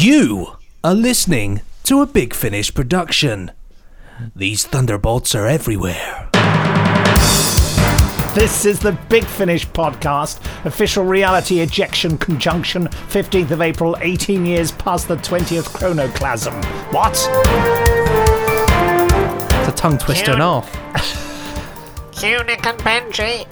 You are listening to a Big Finish production. These thunderbolts are everywhere. This is the Big Finish podcast, official reality ejection conjunction, 15th of April, 18 years past the 20th chronoclasm. What? It's a tongue twister and off. Cue Nick and Benji.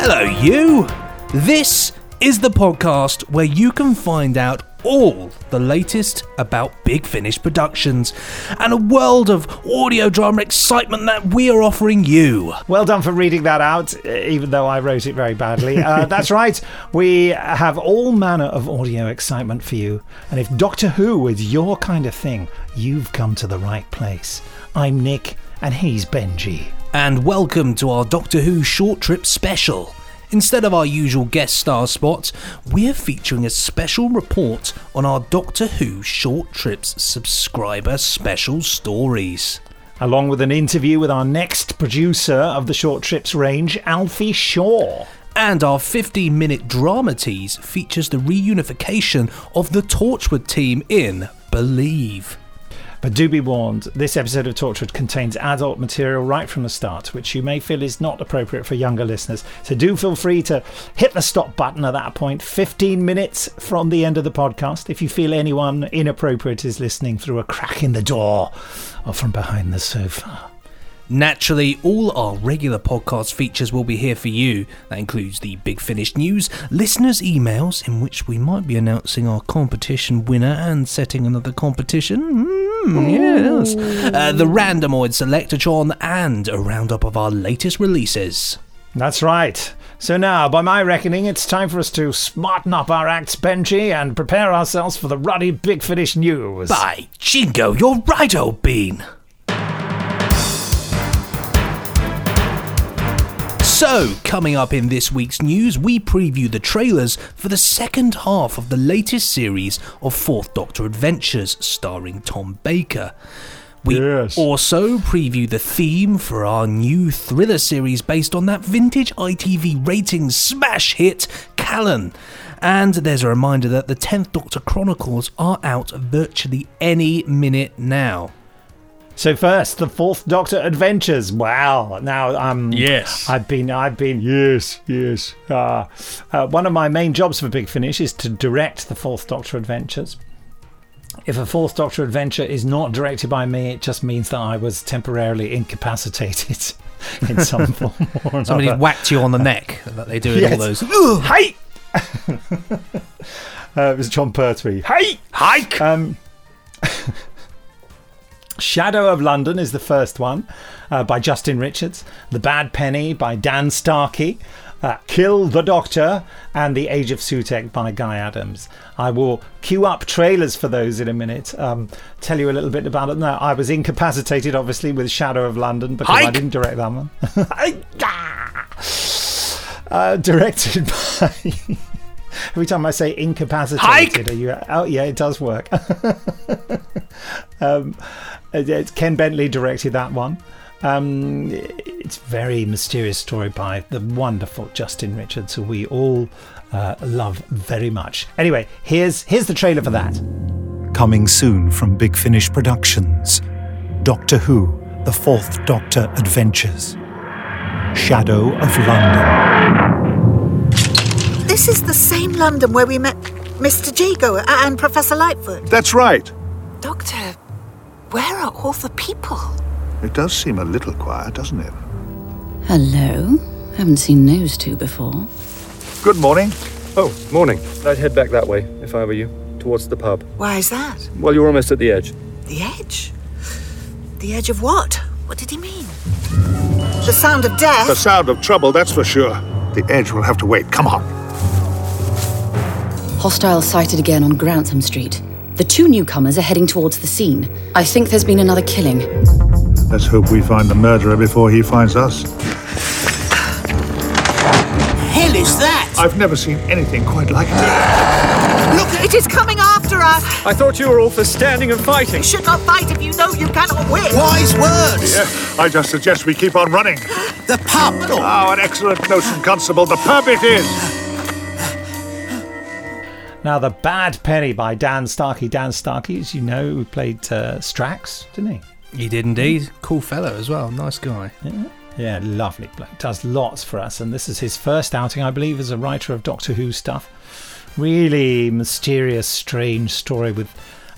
Hello, you! This is the podcast where you can find out all the latest about Big Finish Productions and a world of audio drama excitement that we are offering you. Well done for reading that out, uh, even though I wrote it very badly. Uh, that's right, we have all manner of audio excitement for you. And if Doctor Who is your kind of thing, you've come to the right place. I'm Nick, and he's Benji. And welcome to our Doctor Who short trip special. Instead of our usual guest star spot, we're featuring a special report on our Doctor Who short trips subscriber special stories. Along with an interview with our next producer of the Short Trips range, Alfie Shaw. And our 15 minute drama tease features the reunification of the Torchwood team in Believe. But do be warned, this episode of Torchwood contains adult material right from the start, which you may feel is not appropriate for younger listeners. So do feel free to hit the stop button at that point, 15 minutes from the end of the podcast, if you feel anyone inappropriate is listening through a crack in the door or from behind the sofa. Naturally, all our regular podcast features will be here for you. That includes the Big Finish news, listeners' emails, in which we might be announcing our competition winner and setting another competition. Mm, yes. Uh, the Randomoid Selectortron, and a roundup of our latest releases. That's right. So now, by my reckoning, it's time for us to smarten up our acts, Benji, and prepare ourselves for the ruddy Big Finish news. By Jingo, you're right, old bean. So, coming up in this week's news, we preview the trailers for the second half of the latest series of Fourth Doctor Adventures, starring Tom Baker. We Yes. also preview the theme for our new thriller series based on that vintage ITV ratings smash hit, Callan. And there's a reminder that the 10th Doctor Chronicles are out virtually any minute now. So first, the Fourth Doctor Adventures. Wow. Now, um, Yes. I've been, I've been, yes, yes. Uh, uh, one of my main jobs for Big Finish is to direct the Fourth Doctor Adventures. If a Fourth Doctor Adventure is not directed by me, it just means that I was temporarily incapacitated in some form or Somebody whacked you on the neck that they do in Yes. all those. Hey! uh, it was Jon Pertwee. Hey! Hike! Um, Shadow of London is the first one uh, by Justin Richards. The Bad Penny by Dan Starkey. Uh, Kill the Doctor and The Age of Sutekh by Guy Adams. I will queue up trailers for those in a minute. Um, tell you a little bit about it now. I was incapacitated, obviously, with Shadow of London because I didn't direct that one. uh, directed by. Every time I say incapacitated, Hike! are you? Oh, yeah, it does work. um, it's Ken Bentley directed that one. Um, it's a very mysterious story by the wonderful Justin Richards, who we all uh, love very much. Anyway, here's here's the trailer for that. Coming soon from Big Finish Productions Doctor Who, The Fourth Doctor Adventures. Shadow of London. This is the same London where we met Mr. Jago and Professor Lightfoot. That's right. Doctor, where are all the people? It does seem a little quiet, doesn't it? Hello. Haven't seen those two before. Good morning. Oh, morning. I'd head back that way, if I were you, towards the pub. Why is that? Well, you're almost at the edge. The edge? The edge of what? What did he mean? The sound of death? The sound of trouble, that's for sure. The edge will have to wait. Come on. Hostile sighted again on Grantham Street. The two newcomers are heading towards the scene. I think there's been another killing. Let's hope we find the murderer before he finds us. hell is that? I've never seen anything quite like it. Look, it is coming after us! I thought you were all for standing and fighting. You should not fight if you know you cannot win! Wise words. Yeah, I just suggest we keep on running. The pub. Oh, an excellent notion, Constable. The pub it is. Now, The Bad Penny by Dan Starkey. Dan Starkey, as you know, played uh, Strax, didn't he? He did indeed. Cool fellow as well. Nice guy. Yeah. Yeah, lovely bloke. Does lots for us, and this is his first outing, I believe, as a writer of Doctor Who stuff. Really mysterious, strange story with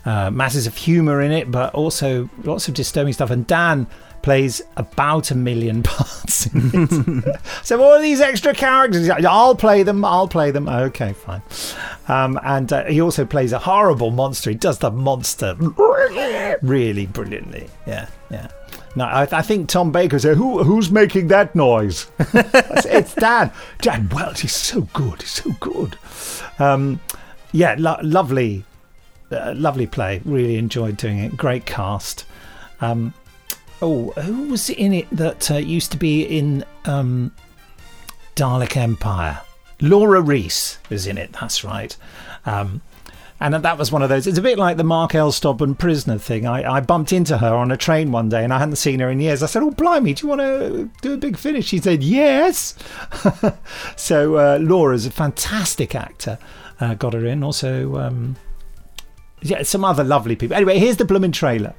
uh, masses of humour in it, but also lots of disturbing stuff. And Dan plays about a million parts so all these extra characters, I'll play them. I'll play them. Okay, fine. Um, and uh, he also plays a horrible monster. He does the monster really brilliantly. Yeah, yeah. No, I, I think Tom Baker said, Who, "Who's making that noise?" it's, it's Dan. Dan Welch. He's so good. He's so good. Um, yeah, lo- lovely, uh, lovely play. Really enjoyed doing it. Great cast. Um, oh, who was in it that uh, used to be in um, Dalek Empire? Laura Reese was in it. That's right. Um, and that was one of those. It's a bit like the Mark Elstob and Prisoner thing. I, I bumped into her on a train one day and I hadn't seen her in years. I said, Oh, blimey, do you want to do a big finish? She said, Yes. so uh, Laura's a fantastic actor. Uh, got her in. Also, um, yeah, some other lovely people. Anyway, here's the blooming trailer.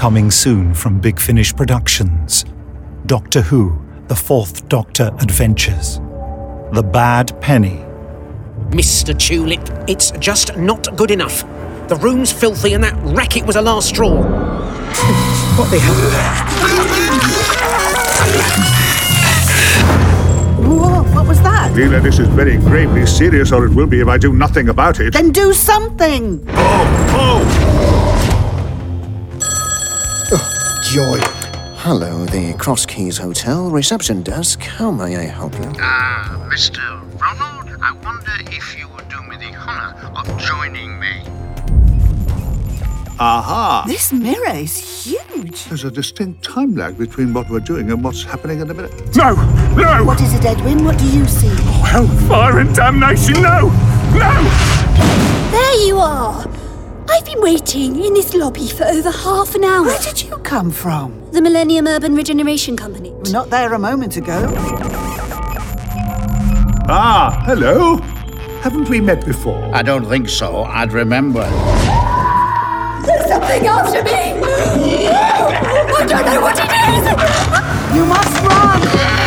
Coming soon from Big Finish Productions Doctor Who, The Fourth Doctor Adventures. The Bad Penny. Mr. Tulip, it's just not good enough. The room's filthy and that racket was a last straw. What the hell? Whoa, what was that? Leela, this is very gravely serious, or it will be if I do nothing about it. Then do something! Oh, oh! Joy. Hello, the Cross Keys Hotel reception desk. How may I help you? Uh, Mr. Ronald, I wonder if you would do me the honor of joining me. Aha! This mirror is huge. There's a distinct time lag between what we're doing and what's happening in a minute. No! No! What is it, Edwin? What do you see? Oh, hellfire and damnation! No! No! There you are. I've been waiting in this lobby for over half an hour. Where did you come from? The Millennium Urban Regeneration Company. We're not there a moment ago. Ah, hello! Haven't we met before? I don't think so. I'd remember. There's something after me! I don't know what it is! You must run!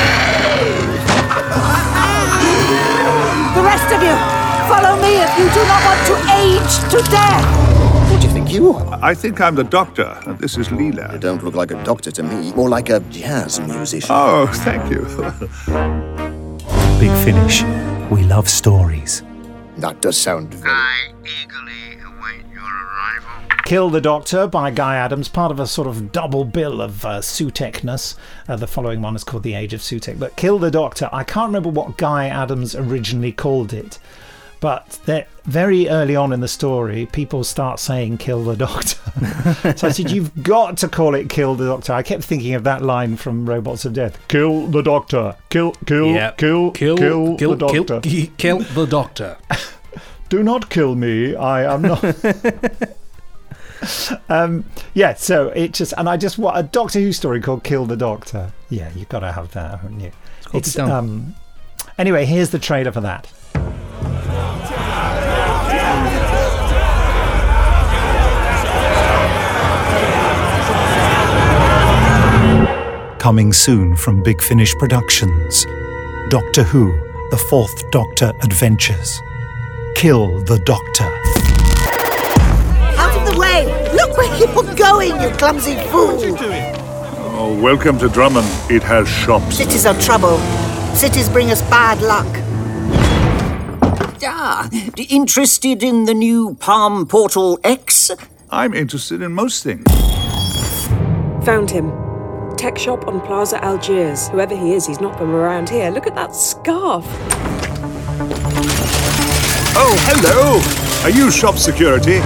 Follow me if you do not want to age to death! What do you think you are? I think I'm the doctor, and this is Leela. You don't look like a doctor to me, more like a jazz musician. Oh, thank you. Big Finish. We love stories. That does sound very. I eagerly await your arrival. Kill the Doctor by Guy Adams, part of a sort of double bill of uh, Sutekness. Uh, the following one is called The Age of Sutekh. But Kill the Doctor, I can't remember what Guy Adams originally called it. But that very early on in the story, people start saying "kill the doctor." so I said, "You've got to call it "kill the doctor." I kept thinking of that line from Robots of Death: "Kill the doctor, kill, kill, Yep. kill, Kill, kill, kill, the doctor. kill, kill the doctor. Do not kill me. I am not." um, yeah, so it just and I just what a Doctor Who story called "Kill the Doctor." Yeah, you've got to have that, haven't you? gotta be done. um. Anyway, here's the trailer for that. Coming soon from Big Finish Productions Doctor Who, The Fourth Doctor Adventures. Kill the Doctor. Out of the way! Look where you're going, you clumsy fool! Oh, welcome to Drummond. It has shops. Cities are trouble. Cities bring us bad luck. Ah, interested in the new Palm Portal X? I'm interested in most things. Found him. Tech shop on Plaza Algiers. Whoever he is, he's not from around here. Look at that scarf. Oh, hello! Are you shop security?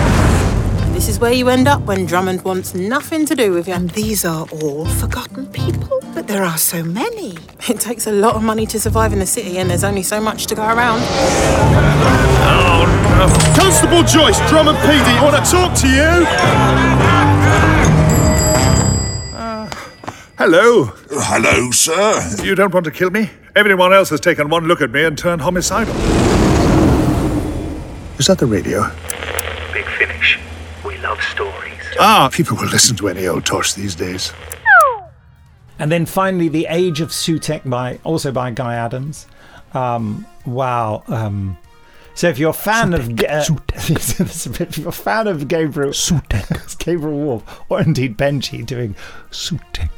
This is where you end up when Drummond wants nothing to do with you. And these are all forgotten people? But there are so many. It takes a lot of money to survive in the city, and there's only so much to go around. Constable Joyce, Drummond PD, want to talk to you? Uh, hello. Hello, sir. You don't want to kill me? Everyone else has taken one look at me and turned homicidal. Is that the radio? Big Ah, people will listen to any old tosh these days. And then finally, The Age of Sutekh by also by Guy Adams. Um, wow. Um, so if you're a fan of uh, if you're a fan of Gabriel Sutekh, Gabriel Woolf, or indeed Benji doing Sutekh,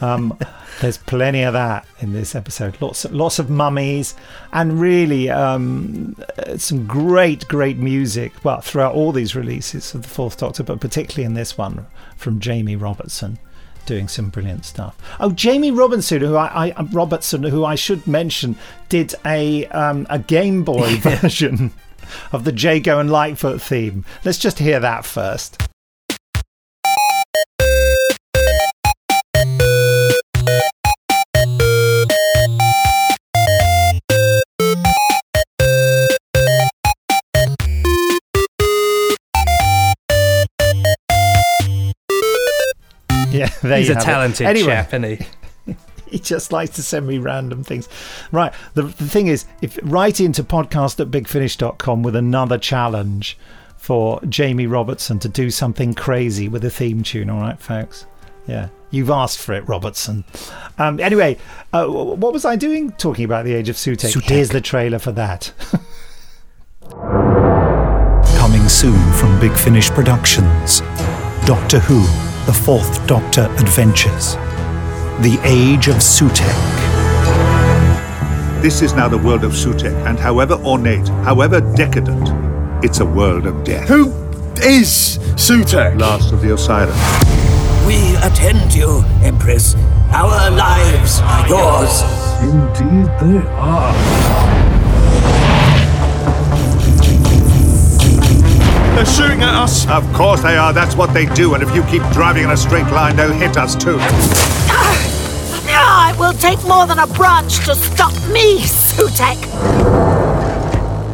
um, there's plenty of that in this episode. Lots of, lots of mummies, and really um, some great great music. Well, throughout all these releases of the Fourth Doctor, but particularly in this one from Jamie Robertson doing some brilliant stuff. Oh, Jamie Robinson, who I, I Robertson, who I should mention, did a um, a Game Boy version of the Jago and Lightfoot theme. Let's just hear that first. Yeah, there He's you a have it. talented anyway, chap, isn't he? he just likes to send me random things. Right. The, the thing is, if write into podcast at bigfinish.com with another challenge for Jamie Robertson to do something crazy with a theme tune. All right, folks. Yeah. You've asked for it, Robertson. Um, anyway, uh, what was I doing? Talking about the age of Sutekh. Sutekh. Here's the trailer for that. Coming soon from Big Finish Productions Doctor Who, The Fourth Doctor Adventures. The Age of Sutekh. This is now the world of Sutekh, and however ornate, however decadent, it's a world of death. Who is Sutekh? Last of the Osiris. We attend you, Empress. Our lives are yours. Indeed, they are. They're shooting at us. Of course they are. That's what they do. And if you keep driving in a straight line, they'll hit us too. Ah, it will take more than a branch to stop me, Sutekh.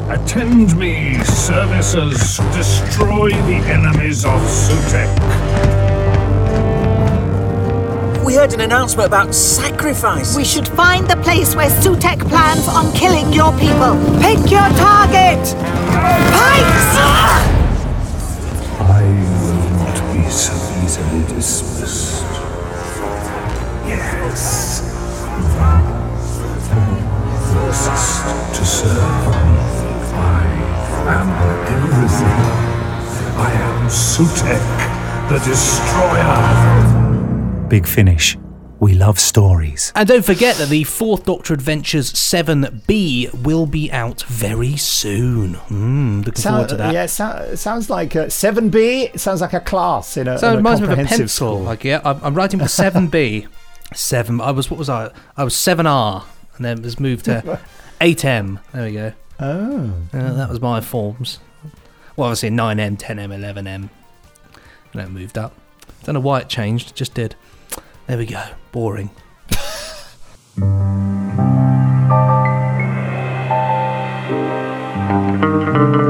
Attend me, services. Destroy the enemies of Sutekh. We heard an announcement about sacrifice. We should find the place where Sutekh plans on killing your people. Pick your target! Pikes! So easily dismissed. Yes. Thou persist to serve me. I am everything. I am Sutekh, the Destroyer. Big Finish. We love stories. And don't forget that the Fourth Doctor Adventures 7B will be out very soon. Mm, looking forward to that. Yeah, so, sounds like a 7B. It sounds like a class in a, So in it a reminds me of a pencil. school. Like, yeah, I'm, I'm writing for 7B. 7. I was, what was I? I was 7R, and then it was moved to 8M. There we go. Oh. Uh, that was my forms. Well, obviously 9M, 10M, 11M. And then it moved up. Don't know why it changed, it just did. There we go. Boring.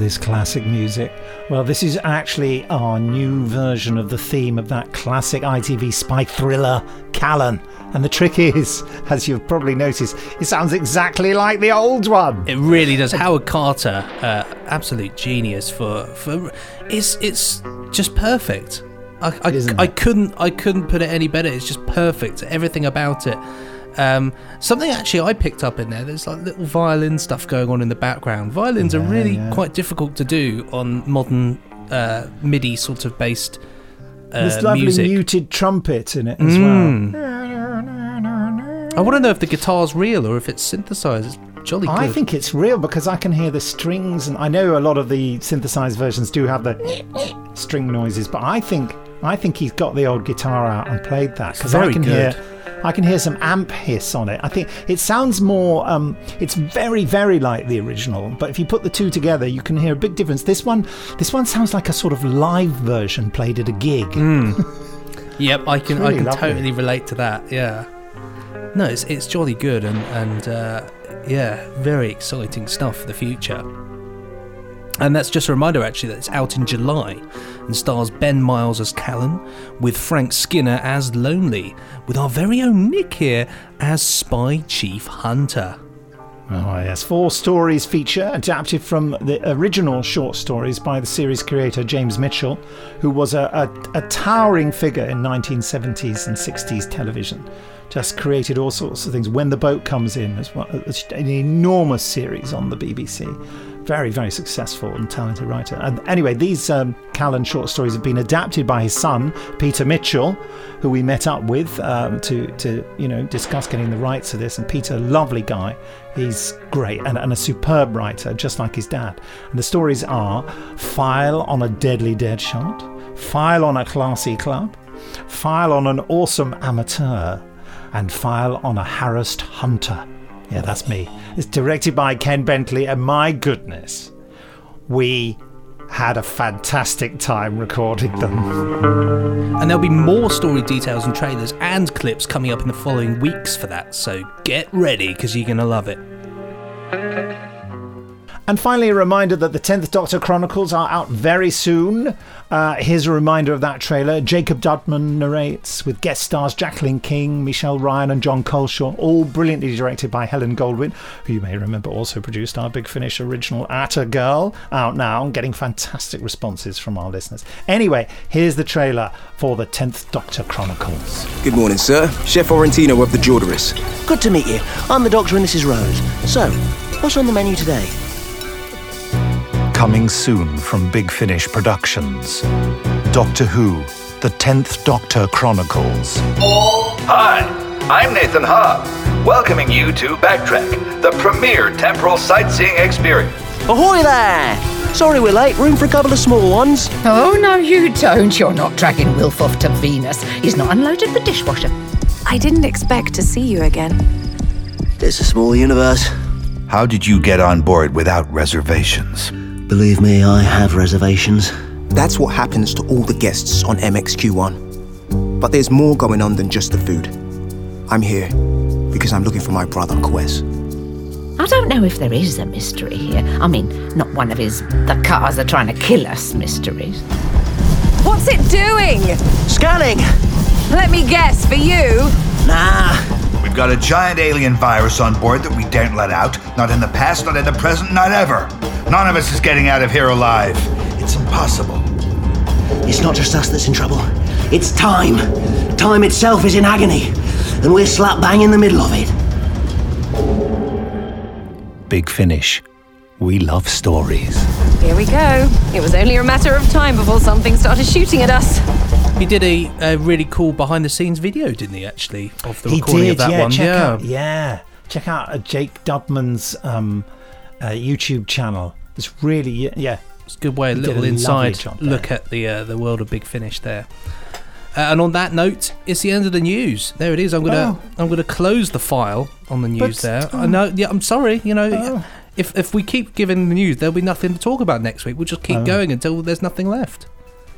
this classic music? Well, this is actually our new version of the theme of that classic ITV spy thriller, Callan. And the trick is, as you've probably noticed, it sounds exactly like the old one. It really does. Howard Carter, uh, absolute genius for for it's it's just perfect. I I, I couldn't I couldn't put it any better. It's just perfect. Everything about it. Um, something actually I picked up in there. There's like little violin stuff going on in the background. Violins are really yeah. quite difficult to do on modern uh, MIDI sort of based uh, There's lovely music. muted trumpet in it as Mm. well. I want to know if the guitar's real or if it's synthesized. It's jolly good. I think it's real because I can hear the strings, and I know a lot of the synthesized versions do have the string noises, but I think I think he's got the old guitar out and played that because I can good. hear I can hear some amp hiss on it. I think it sounds more. Um, it's very very like the original, but if you put the two together, you can hear a big difference. This one this one sounds like a sort of live version played at a gig. Yep, I can. It's I can lovely. totally relate to that. Yeah. No, it's it's jolly good and and uh, yeah, very exciting stuff for the future. And that's just a reminder, actually, that it's out in July and stars Ben Miles as Callan, with Frank Skinner as Lonely, with our very own Nick here as Spy Chief Hunter. Oh, yes. Four stories feature adapted from the original short stories by the series creator James Mitchell, who was a, a, a towering figure in 1970s and 60s television. Just created all sorts of things. When the Boat Comes In, as well, an enormous series on the BBC. Very, very successful and talented writer. And anyway, these um, Callan short stories have been adapted by his son, Peter Mitchell, who we met up with um, to, to, you know, discuss getting the rights of this. And Peter, lovely guy, he's great and, and a superb writer, just like his dad. And the stories are File on a Deadly Dead Shot, File on a Classy Club, File on an Awesome Amateur, and File on a Harassed Hunter. Yeah, that's me. It's directed by Ken Bentley, and my goodness, we had a fantastic time recording them. And there'll be more story details and trailers and clips coming up in the following weeks for that, so get ready because you're going to love it. And finally, a reminder that the 10th Doctor Chronicles are out very soon. Uh, here's a reminder of that trailer. Jacob Dudman narrates with guest stars Jacqueline King, Michelle Ryan, and Jon Culshaw, all brilliantly directed by Helen Goldwyn, who you may remember also produced our Big Finish original Atta Girl, out now and getting fantastic responses from our listeners. Anyway, here's the trailer for the 10th Doctor Chronicles. Good morning, sir. Chef Orentino of the Jordaris. Good to meet you. I'm the doctor and this is Rose. So, what's on the menu today? Coming soon from Big Finish Productions. Doctor Who, The Tenth Doctor Chronicles. Hi, I'm Nathan Ha, welcoming you to Backtrack, the premier temporal sightseeing experience. Ahoy there! Sorry we're late. Room for a couple of small ones. Oh, no, you don't. You're not dragging Wilf off to Venus. He's not unloaded the dishwasher. I didn't expect to see you again. It's a small universe. How did you get on board without reservations? Believe me, I have reservations. That's what happens to all the guests on MXQ1. But there's more going on than just the food. I'm here because I'm looking for my brother, Quez. I don't know if there is a mystery here. I mean, not one of his the cars are trying to kill us mysteries. What's it doing? Scanning! Let me guess, for you? Nah. We've got a giant alien virus on board that we daren't let out. Not in the past, not in the present, not ever. None of us is getting out of here alive. It's impossible. It's not just us that's in trouble. It's time. Time itself is in agony. And we're slap bang in the middle of it. Big Finish. We love stories. Here we go. It was only a matter of time before something started shooting at us. He did a, a really cool behind the scenes video, didn't he, actually, of the he recording did, of that yeah, one? Check yeah. Out, yeah. Check out uh, Jake Dudman's um, uh, YouTube channel. It's really, yeah. yeah. It's a good way, a He little a inside look at the uh, the world of Big Finish there. Uh, and on that note, it's the end of the news. There it is. I'm gonna Oh. I'm gonna close the file on the news But, there. I oh. know. Yeah, I'm sorry. You know, Oh. If if we keep giving the news, there'll be nothing to talk about next week. We'll just keep Oh. going until there's nothing left.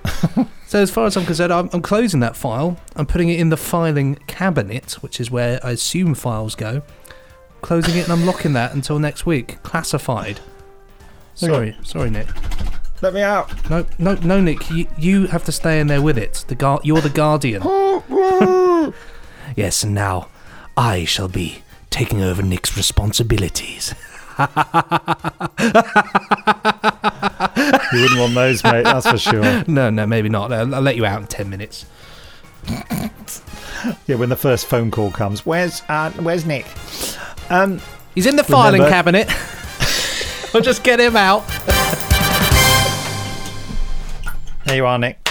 so as far as I'm concerned, I'm, I'm closing that file. I'm putting it in the filing cabinet, which is where I assume files go. Closing it and I'm locking that until next week. Classified. Sorry, sorry, Nick. Let me out. No, no, no, Nick. You, you have to stay in there with it. The guard. You're the guardian. yes, and now I shall be taking over Nick's responsibilities. You wouldn't want those, mate. That's for sure. no, no, maybe not. I'll, I'll let you out in ten minutes. Yeah, when the first phone call comes, where's uh, where's Nick? Um, He's in the filing remember- cabinet. I'll just get him out. There you are, Nick.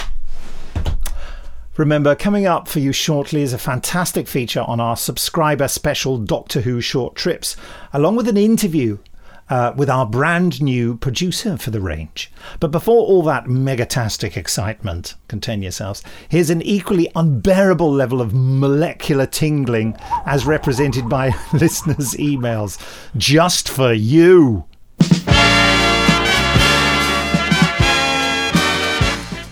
Remember, coming up for you shortly is a fantastic feature on our subscriber special Doctor Who short trips, along with an interview uh, with our brand new producer for the range. But before all that megatastic excitement, contain yourselves, here's an equally unbearable level of molecular tingling as represented by listeners' emails, just for you.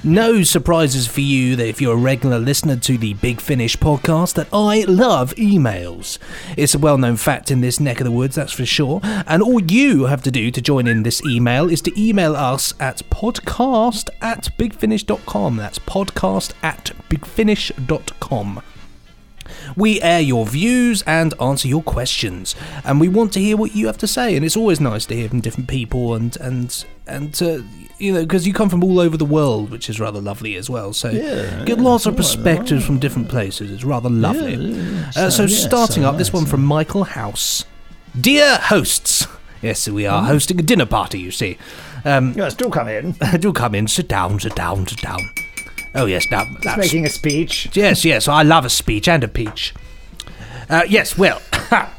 No surprises for you that if you're a regular listener to the Big Finish podcast that I love emails. It's a well-known fact in this neck of the woods, that's for sure. And all you have to do to join in this email is to email us at podcast at bigfinish.com. That's podcast at bigfinish.com. We air your views and answer your questions, and we want to hear what you have to say. And it's always nice to hear from different people, and and and uh, you know, because you come from all over the world, which is rather lovely as well. So Yeah, get lots of yeah, perspectives from different places. It's rather lovely. yeah, uh, so so, yeah, starting so up, this nice, one from Michael House. Dear hosts, yes, we are Hmm? hosting a dinner party. You see. Um, yes, do come in. do come in. Sit down. Sit down. Sit down. Oh yes, now that's making a speech. Yes, yes, I love a speech and a peach. Uh, yes, well,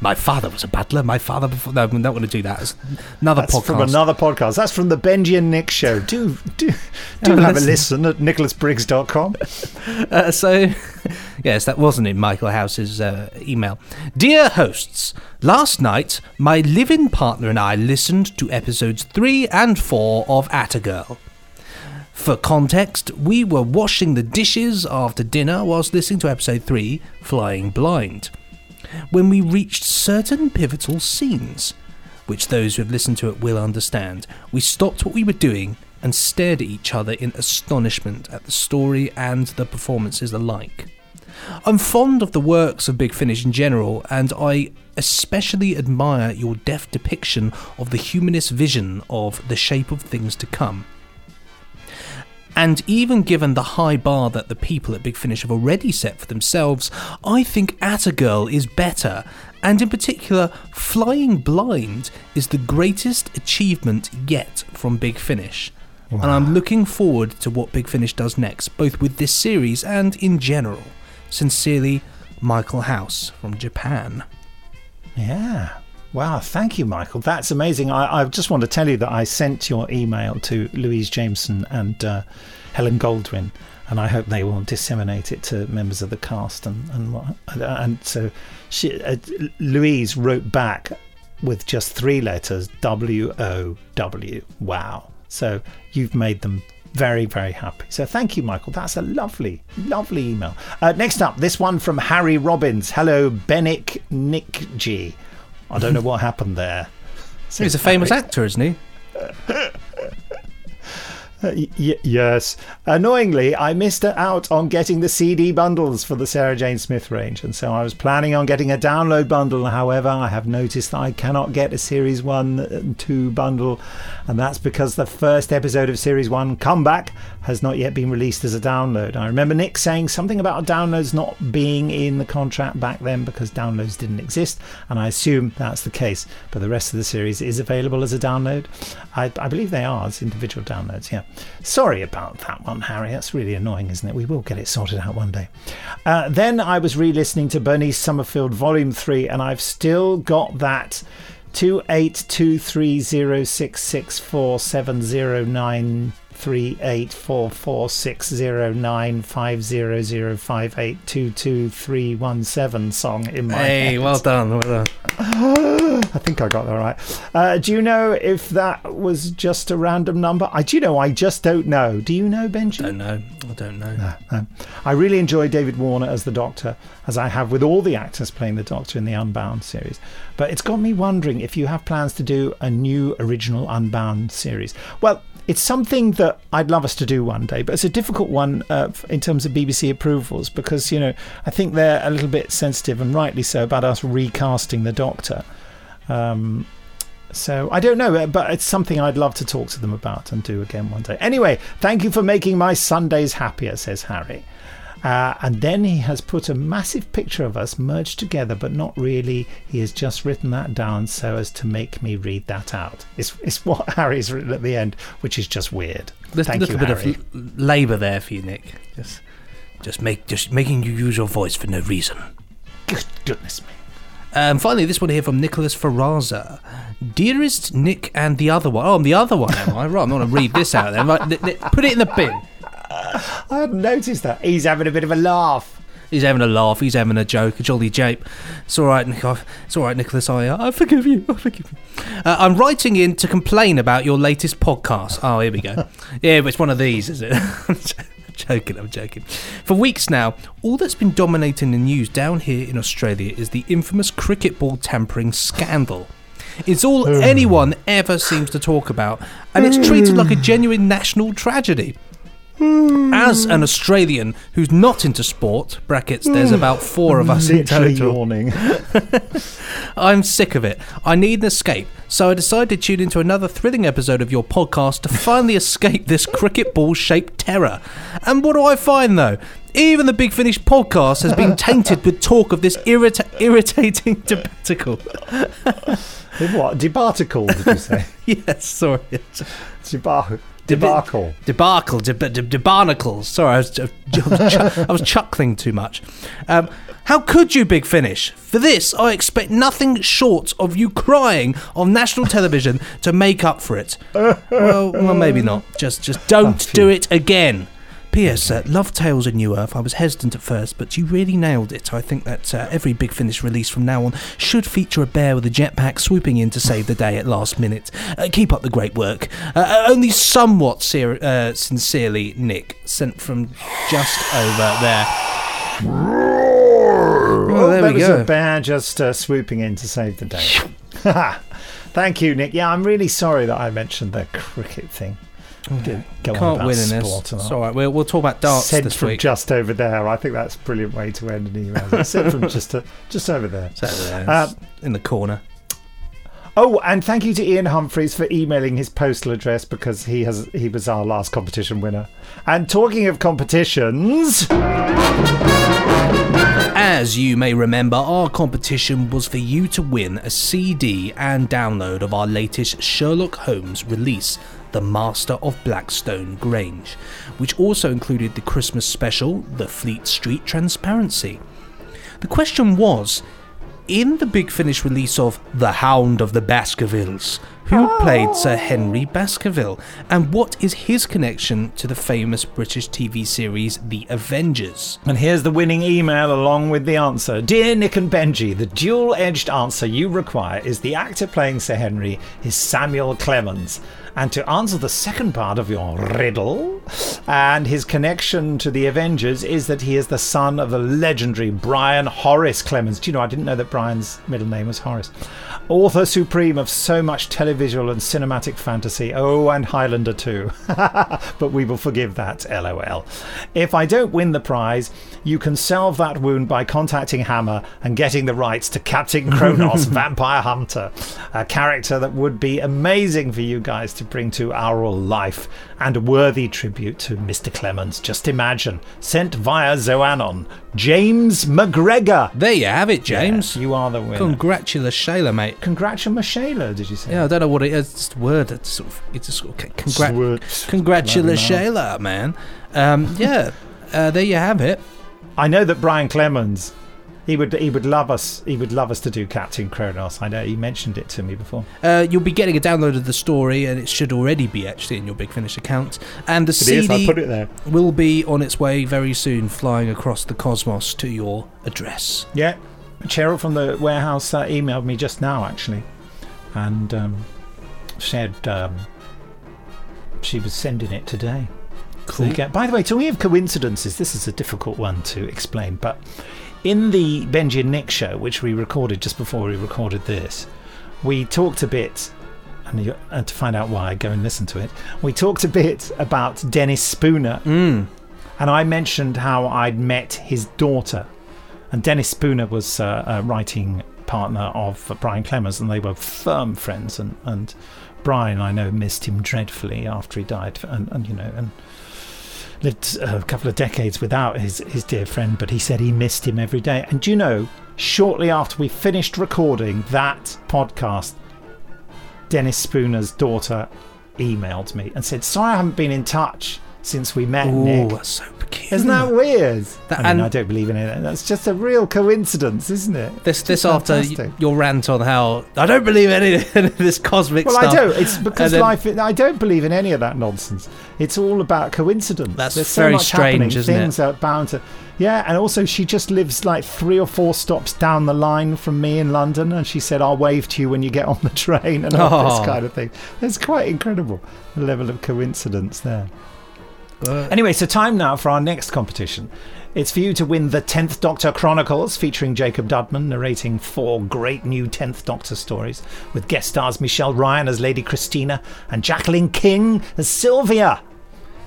my father was a butler. My father before. No, I don't want to do that. It's another That's podcast. from another podcast. That's from the Benji and Nick show. Do do do Oh, have a listen. at nicholasbriggs.com. Uh, so, yes, that wasn't in Michael House's uh, email. Dear hosts, last night my live-in partner and I listened to episodes three and four of Attagirl. For context, we were washing the dishes after dinner whilst listening to episode 3, Flying Blind, when we reached certain pivotal scenes, which those who have listened to it will understand. We stopped what we were doing and stared at each other in astonishment at the story and the performances alike. I'm fond of the works of Big Finish in general, and I especially admire your deft depiction of the humanist vision of the shape of things to come. And even given the high bar that the people at Big Finish have already set for themselves, I think Attagirl is better, and in particular, Flying Blind is the greatest achievement yet from Big Finish. And I'm looking forward to what Big Finish does next, both with this series and in general. Sincerely, Michael House from Japan. Yeah. Wow, thank you, Michael. That's amazing. I, I just want to tell you that I sent your email to Louise Jameson and uh, Helen Goldwyn, and I hope they will disseminate it to members of the cast. And and, and so she, uh, Louise wrote back with just three letters W O W. Wow. So you've made them very, very happy. So thank you, Michael. That's a lovely, lovely email. Uh, next up, this one from Harry Robbins. Hello, Bennick Nick G. I don't know what happened there. He's a famous actor, isn't he? Uh, y- yes. Annoyingly, I missed out on getting the CD bundles for the Sarah Jane Smith range, and so I was planning on getting a download bundle. However, I have noticed that I cannot get a Series 1 and 2 bundle, and that's because the first episode of Series 1, Comeback, has not yet been released as a download. I remember Nick saying something about downloads not being in the contract back then because downloads didn't exist, and I assume that's the case. But the rest of the series is available as a download. I, I believe they are as individual downloads, yeah. Sorry about that one, Harry. That's really annoying, isn't it? We will get it sorted out one day. Uh, then I was re listening to Bernice Summerfield Volume 3, and I've still got that. Two eight two three zero six six four seven zero nine three eight four four six zero nine five zero zero five eight two two three one seven song in my Hey, head. well done, well done. I think I got that right. Uh, do you know if that was just a random number? I do you know. I just don't know. Do you know, Benji? Don't know. I don't know. No, no. I really enjoy David Warner as the Doctor, as I have with all the actors playing the Doctor in the Unbound series. But it's got me wondering if you have plans to do a new original Unbound series. Well, it's something that I'd love us to do one day, but it's a difficult one uh, in terms of BBC approvals because, you know, I think they're a little bit sensitive and rightly so about us recasting the Doctor. Um, so I don't know, but it's something I'd love to talk to them about and do again one day. Anyway, thank you for making my Sundays happier, says Harry. Uh, and then he has put a massive picture of us merged together, but not really. He has just written that down so as to make me read that out. It's, it's what Harry's written at the end, which is just weird. There's Thank a little you, bit Harry. of l- labour there for you, Nick. Just, just make, just making you use your voice for no reason. Good goodness me. Um, finally, this one here from Nicholas Ferraza. Dearest Nick and the other one. Oh, I'm the other one, am I? Right, I'm going to read this out then. Right, Nick- Nick, put it in the bin. I hadn't noticed that. He's having a bit of a laugh. He's having a laugh. He's having a joke, a jolly jape. It's all right, Nick. It's all right, Nicholas. I, uh, I forgive you. I forgive you. Uh, I'm writing in to complain about your latest podcast. Oh, here we go. yeah, but it's one of these, is it? I'm joking. I'm joking. For weeks now, all that's been dominating the news down here in Australia is the infamous cricket ball tampering scandal. It's all anyone ever seems to talk about, and it's treated like a genuine national tragedy. As an Australian who's not into sport, brackets, there's hmm. about four of us in Literally total. yawning. I'm sick of it. I need an escape. So I decided to tune into another thrilling episode of your podcast to finally escape this cricket ball shaped terror. And what do I find though? Even the Big Finish podcast has been tainted with talk of this irrita- irritating debaticle. what? Debarticle, did you say? yes, sorry. Debar- debacle. Debacle, deb- deb- debarnacles. Sorry, I was, I was, chu- I was chuckling too much. Um, how could you, Big Finish? For this, I expect nothing short of you crying on national television to make up for it. well, well, maybe not. Just, just don't do it again. P.S. Uh, love Tales of New Earth. I was hesitant at first, but you really nailed it. I think that uh, every Big Finish release from now on should feature a bear with a jetpack swooping in to save the day at last minute. Uh, keep up the great work. Uh, uh, only somewhat ser- uh, sincerely, Nick, sent from just over there. Oh, there that we was go. a bear just swooping in to save the day. Thank you, Nick. Yeah, I'm really sorry that I mentioned the cricket thing. Did go Can't win in this. It's all. right. We'll, we'll talk about darts Sent this from week. just over there. I think that's a brilliant way to end an email. Sent from just uh, just over there. There. Uh, in the corner. Oh, and thank you to Ian Humphreys for emailing his postal address because he has he was our last competition winner. And talking of competitions, As you may remember, our competition was for you to win a CD and download of our latest Sherlock Holmes release, The Master of Blackstone Grange, which also included the Christmas special, The Fleet Street Transparency. The question was in the Big Finish release of The Hound of the Baskervilles, who oh. played Sir Henry Baskerville, and what is his connection to the famous British TV series The Avengers? and here's the winning email along with the answer. Dear Nick and Benji, the dual-edged answer you require is the actor playing Sir Henry is Samuel Clemens. And to answer the second part of your riddle, and his connection to the Avengers is that he is the son of the legendary Brian Horace Clemens. Do you know, I didn't know that Brian's middle name was Horace. Author supreme of so much televisual and cinematic fantasy. Oh, and Highlander too. but we will forgive that, lol. If I don't win the prize, you can salve that wound by contacting Hammer and getting the rights to Captain Kronos, Vampire Hunter, a character that would be amazing for you guys to bring to our life and a worthy tribute to Mr. Clemens. Just imagine, sent via Zoanon, James McGregor. There you have it, James. you are the winner. Congratulations, Shayla, mate. Congratulations, did you say? Yeah, I don't know what it is. It's a word. It's sort of. It's a sort of. Congratulations, Shayla, man. Um, yeah, uh, there you have it. I know that Brian Clemens, he would he would love us. He would love us to do Captain Kronos. I know he mentioned it to me before. Uh, you'll be getting a download of the story, and it should already be actually in your Big Finish account. And the It is, CD I put it there. will be on its way very soon, flying across the cosmos to your address. Yeah, Cheryl from the warehouse uh, emailed me just now actually, and um, said um, she was sending it today. So Cool. get- by the way, talking of coincidences, this is a difficult one to explain, but in the Benji and Nick show, which we recorded just before we recorded this, we talked a bit. And, you, and to find out why, go and listen to it. We talked a bit about Dennis Spooner, Mm. and I mentioned how I'd met his daughter. And Dennis Spooner was uh, a writing partner of Brian Clemens, and they were firm friends. And, and Brian, I know, missed him dreadfully after he died, and, and you know, and lived a couple of decades without his, his dear friend. But he said he missed him every day. And do you know, shortly after we finished recording that podcast, Dennis Spooner's daughter emailed me and said, "Sorry, I haven't been in touch since we met, Nick." that's so Isn't hmm. that weird? That- I mean, and- I don't believe in it. That's just a real coincidence, isn't it? This this Just after fantastic. your rant on how I don't believe in any of this cosmic stuff. Well, stuff. I don't. It's because then- life. I don't believe in any of that nonsense. It's all about coincidence. That's There's so very much strange, happening. isn't it? Things are bound to. Yeah, and also she just lives like three or four stops down the line from me in London, and she said, "I'll wave to you when you get on the train," and all Oh. this kind of thing. It's quite incredible the level of coincidence there. Anyway, so time now for our next competition. It's for you to win the 10th Doctor Chronicles, featuring Jacob Dudman narrating four great new 10th Doctor stories, with guest stars Michelle Ryan as Lady Christina and Jacqueline King as Sylvia.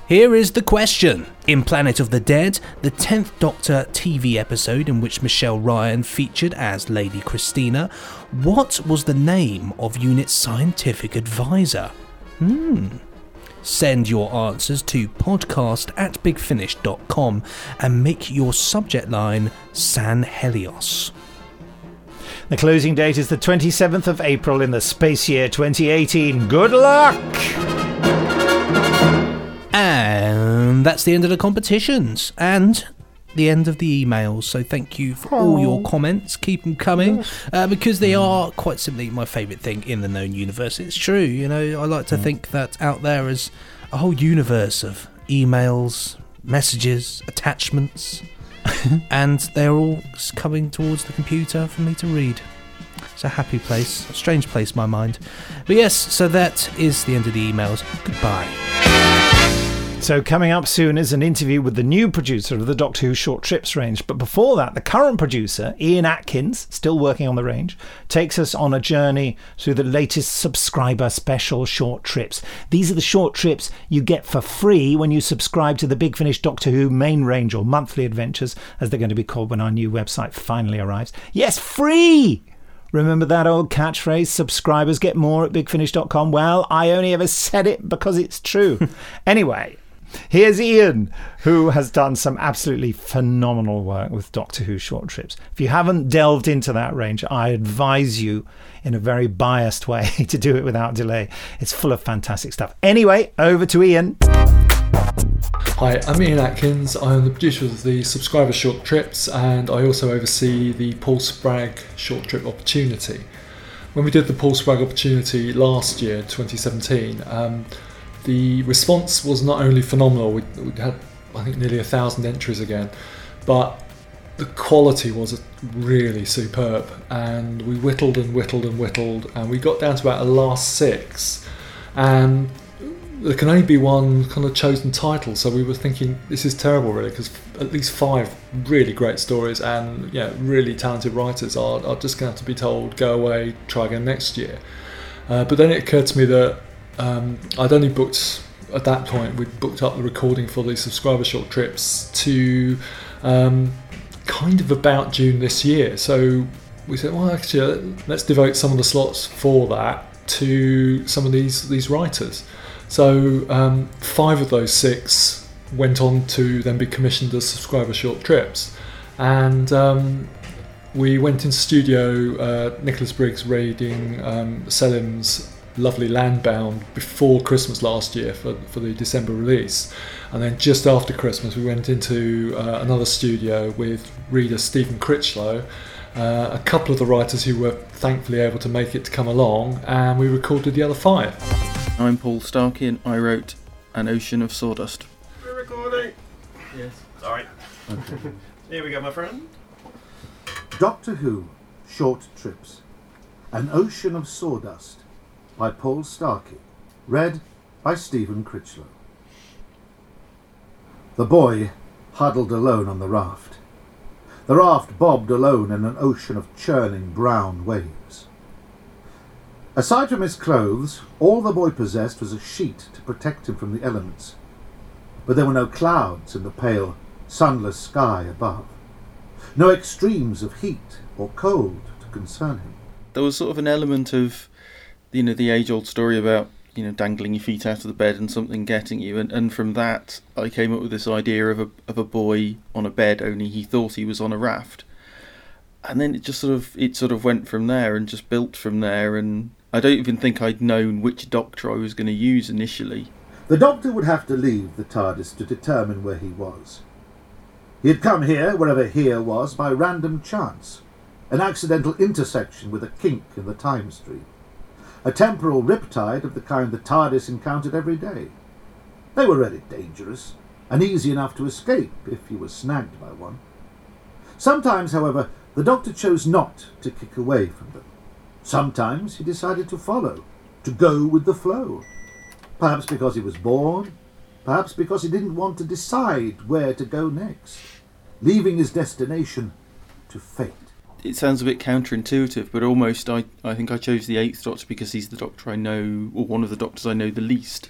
Here is the question. In Planet of the Dead, the 10th Doctor TV episode in which Michelle Ryan featured as Lady Christina, what was the name of Unit's scientific advisor? Hmm. Send your answers to podcast at bigfinish.com and make your subject line San Helios. The closing date is the 27th of April in the space year 2018. Good luck! And that's the end of the competitions and the end of the emails. So thank you for all your comments. Keep them coming uh, because they are quite simply my favourite thing in the known universe. It's true, you know. I like to think that out there is a whole universe of emails, messages, attachments, and they're all coming towards the computer for me to read. It's a happy place, a strange place, my mind. But yes, so that is the end of the emails. Goodbye. So, coming up soon is an interview with the new producer of the Doctor Who short trips range. But before that, the current producer, Ian Atkins, still working on the range, takes us on a journey through the latest subscriber special short trips. These are the short trips you get for free when you subscribe to the Big Finish Doctor Who main range or monthly adventures, as they're going to be called when our new website finally arrives. Yes, free! Remember that old catchphrase, subscribers get more at bigfinish.com? Well, I only ever said it because it's true. anyway, here's Ian, who has done some absolutely phenomenal work with Doctor Who short trips. If you haven't delved into that range, I advise you in a very biased way to do it without delay. It's full of fantastic stuff. Anyway, over to Ian. Hi, I'm Ian Atkins. I'm the producer of the subscriber short trips and I also oversee the Paul Spragg short trip opportunity. When we did the Paul Spragg opportunity last year, 2017, um, the response was not only phenomenal, we, we had I think nearly a thousand entries again, but the quality was really superb. And we whittled and whittled and whittled and we got down to about a last six. And there can only be one kind of chosen title so we were thinking this is terrible really because at least five really great stories and yeah really talented writers are, are just going to have to be told go away try again next year. Uh, but then it occurred to me that um, I'd only booked at that point we'd booked up the recording for the subscriber short trips to um, kind of about June this year so we said well actually let's devote some of the slots for that to some of these these writers so um, five of those six went on to then be commissioned as subscriber short trips, and um, we went into studio. Uh, Nicholas Briggs reading um, Selim's lovely Landbound before Christmas last year for for the December release, and then just after Christmas we went into uh, another studio with reader Stephen Critchlow. Uh, a couple of the writers who were thankfully able to make it to come along, and we recorded the other five. I'm Paul Starkey and I wrote An Ocean of Sawdust. We're recording. Yes. Sorry. Okay. Here we go, my friend. Doctor Who Short Trips An Ocean of Sawdust by Paul Starkey. Read by Stephen Critchlow. The boy huddled alone on the raft. The raft bobbed alone in an ocean of churning brown waves. Aside from his clothes, all the boy possessed was a sheet to protect him from the elements. But there were no clouds in the pale, sunless sky above. No extremes of heat or cold to concern him. There was sort of an element of, you know, the age old story about, you know, dangling your feet out of the bed and something getting you. And, and from that, I came up with this idea of a, of a boy on a bed, only he thought he was on a raft. And then it just sort of, it sort of went from there and just built from there. And I don't even think I'd known which doctor I was going to use initially. The doctor would have to leave the TARDIS to determine where he was. He had come here, wherever here was, by random chance, an accidental intersection with a kink in the time stream, a temporal riptide of the kind the TARDIS encountered every day. They were really dangerous, and easy enough to escape if you were snagged by one. Sometimes, however, the Doctor chose not to kick away from them. Sometimes he decided to follow, to go with the flow. Perhaps because he was born, perhaps because he didn't want to decide where to go next, leaving his destination to fate. It sounds a bit counterintuitive, but almost I, I think I chose the Eighth Doctor because he's the Doctor I know, or one of the Doctors I know the least.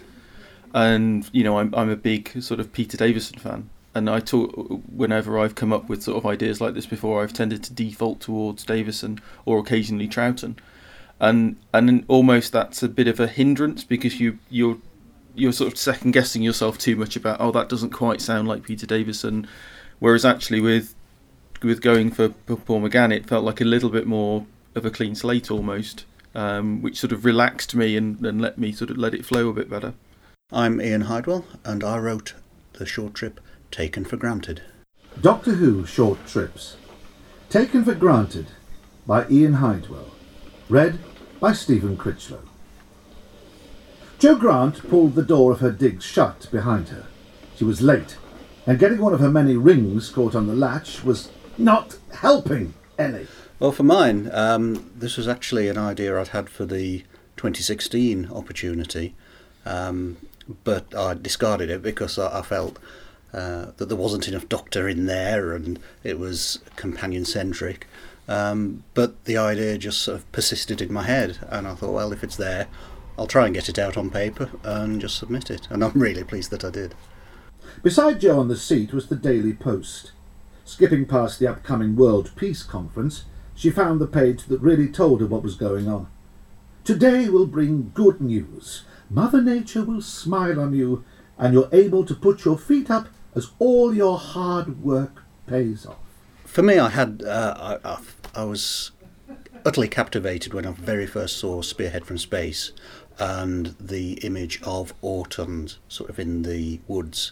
And, you know, I'm, I'm a big sort of Peter Davison fan. And I talk, whenever I've come up with sort of ideas like this before, I've tended to default towards Davison or occasionally Troughton. And and almost that's a bit of a hindrance because you you're you're sort of second guessing yourself too much about oh that doesn't quite sound like Peter Davison, whereas actually with with going for Paul McGann it felt like a little bit more of a clean slate almost, um, which sort of relaxed me and, and let me sort of let it flow a bit better. I'm Ian Hidewell, and I wrote the short trip Taken for Granted. Doctor Who Short Trips. Taken for Granted by Ian Hidewell. Read by Stephen Critchlow. Jo Grant pulled the door of her digs shut behind her. She was late, and getting one of her many rings caught on the latch was not helping any. Well, for mine, um, this was actually an idea I'd had for the 2016 opportunity, um, but I discarded it because I, I felt uh, that there wasn't enough Doctor in there and it was companion centric. Um, but the idea just sort of persisted in my head, and I thought, well, if it's there, I'll try and get it out on paper and just submit it. And I'm really pleased that I did. Beside Jo on the seat was the Daily Post. Skipping past the upcoming World Peace Conference, she found the page that really told her what was going on. Today will bring good news. Mother Nature will smile on you, and you're able to put your feet up as all your hard work pays off. For me, I had uh, I, I, I was utterly captivated when I very first saw Spearhead from Space and the image of Autumn sort of in the woods.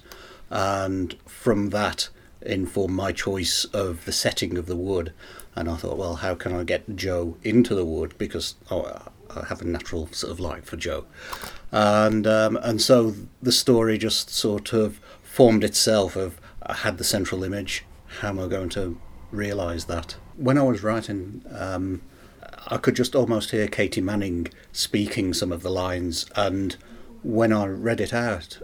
And from that informed my choice of the setting of the wood. And I thought, well, how can I get Jo into the wood? Because oh, I have a natural sort of like for Jo. And, um, and so the story just sort of formed itself of I had the central image. How am I going to realise that? When I was writing, um, I could just almost hear Katy Manning speaking some of the lines, and when I read it out,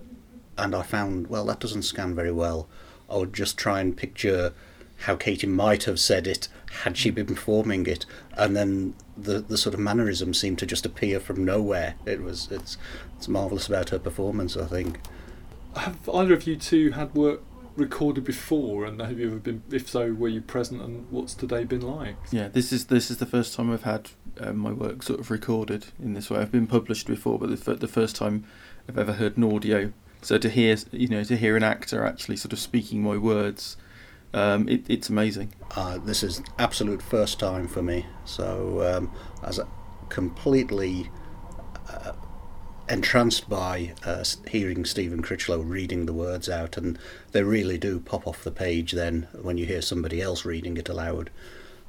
and I found, well, that doesn't scan very well, I would just try and picture how Katy might have said it had she been performing it, and then the the sort of mannerism seemed to just appear from nowhere. It was it's it's marvelous about her performance, I think. Have either of you two had work recorded before, and have you ever been? If so, were you present, and what's today been like? Yeah, this is this is the first time I've had uh, my work sort of recorded in this way. I've been published before, but the, f- the first time I've ever heard an audio. So to hear you know to hear an actor actually sort of speaking my words, um, it, it's amazing. Uh, this is absolute first time for me. So um, I was completely uh, entranced by uh, hearing Stephen Critchlow reading the words out, and they really do pop off the page then when you hear somebody else reading it aloud.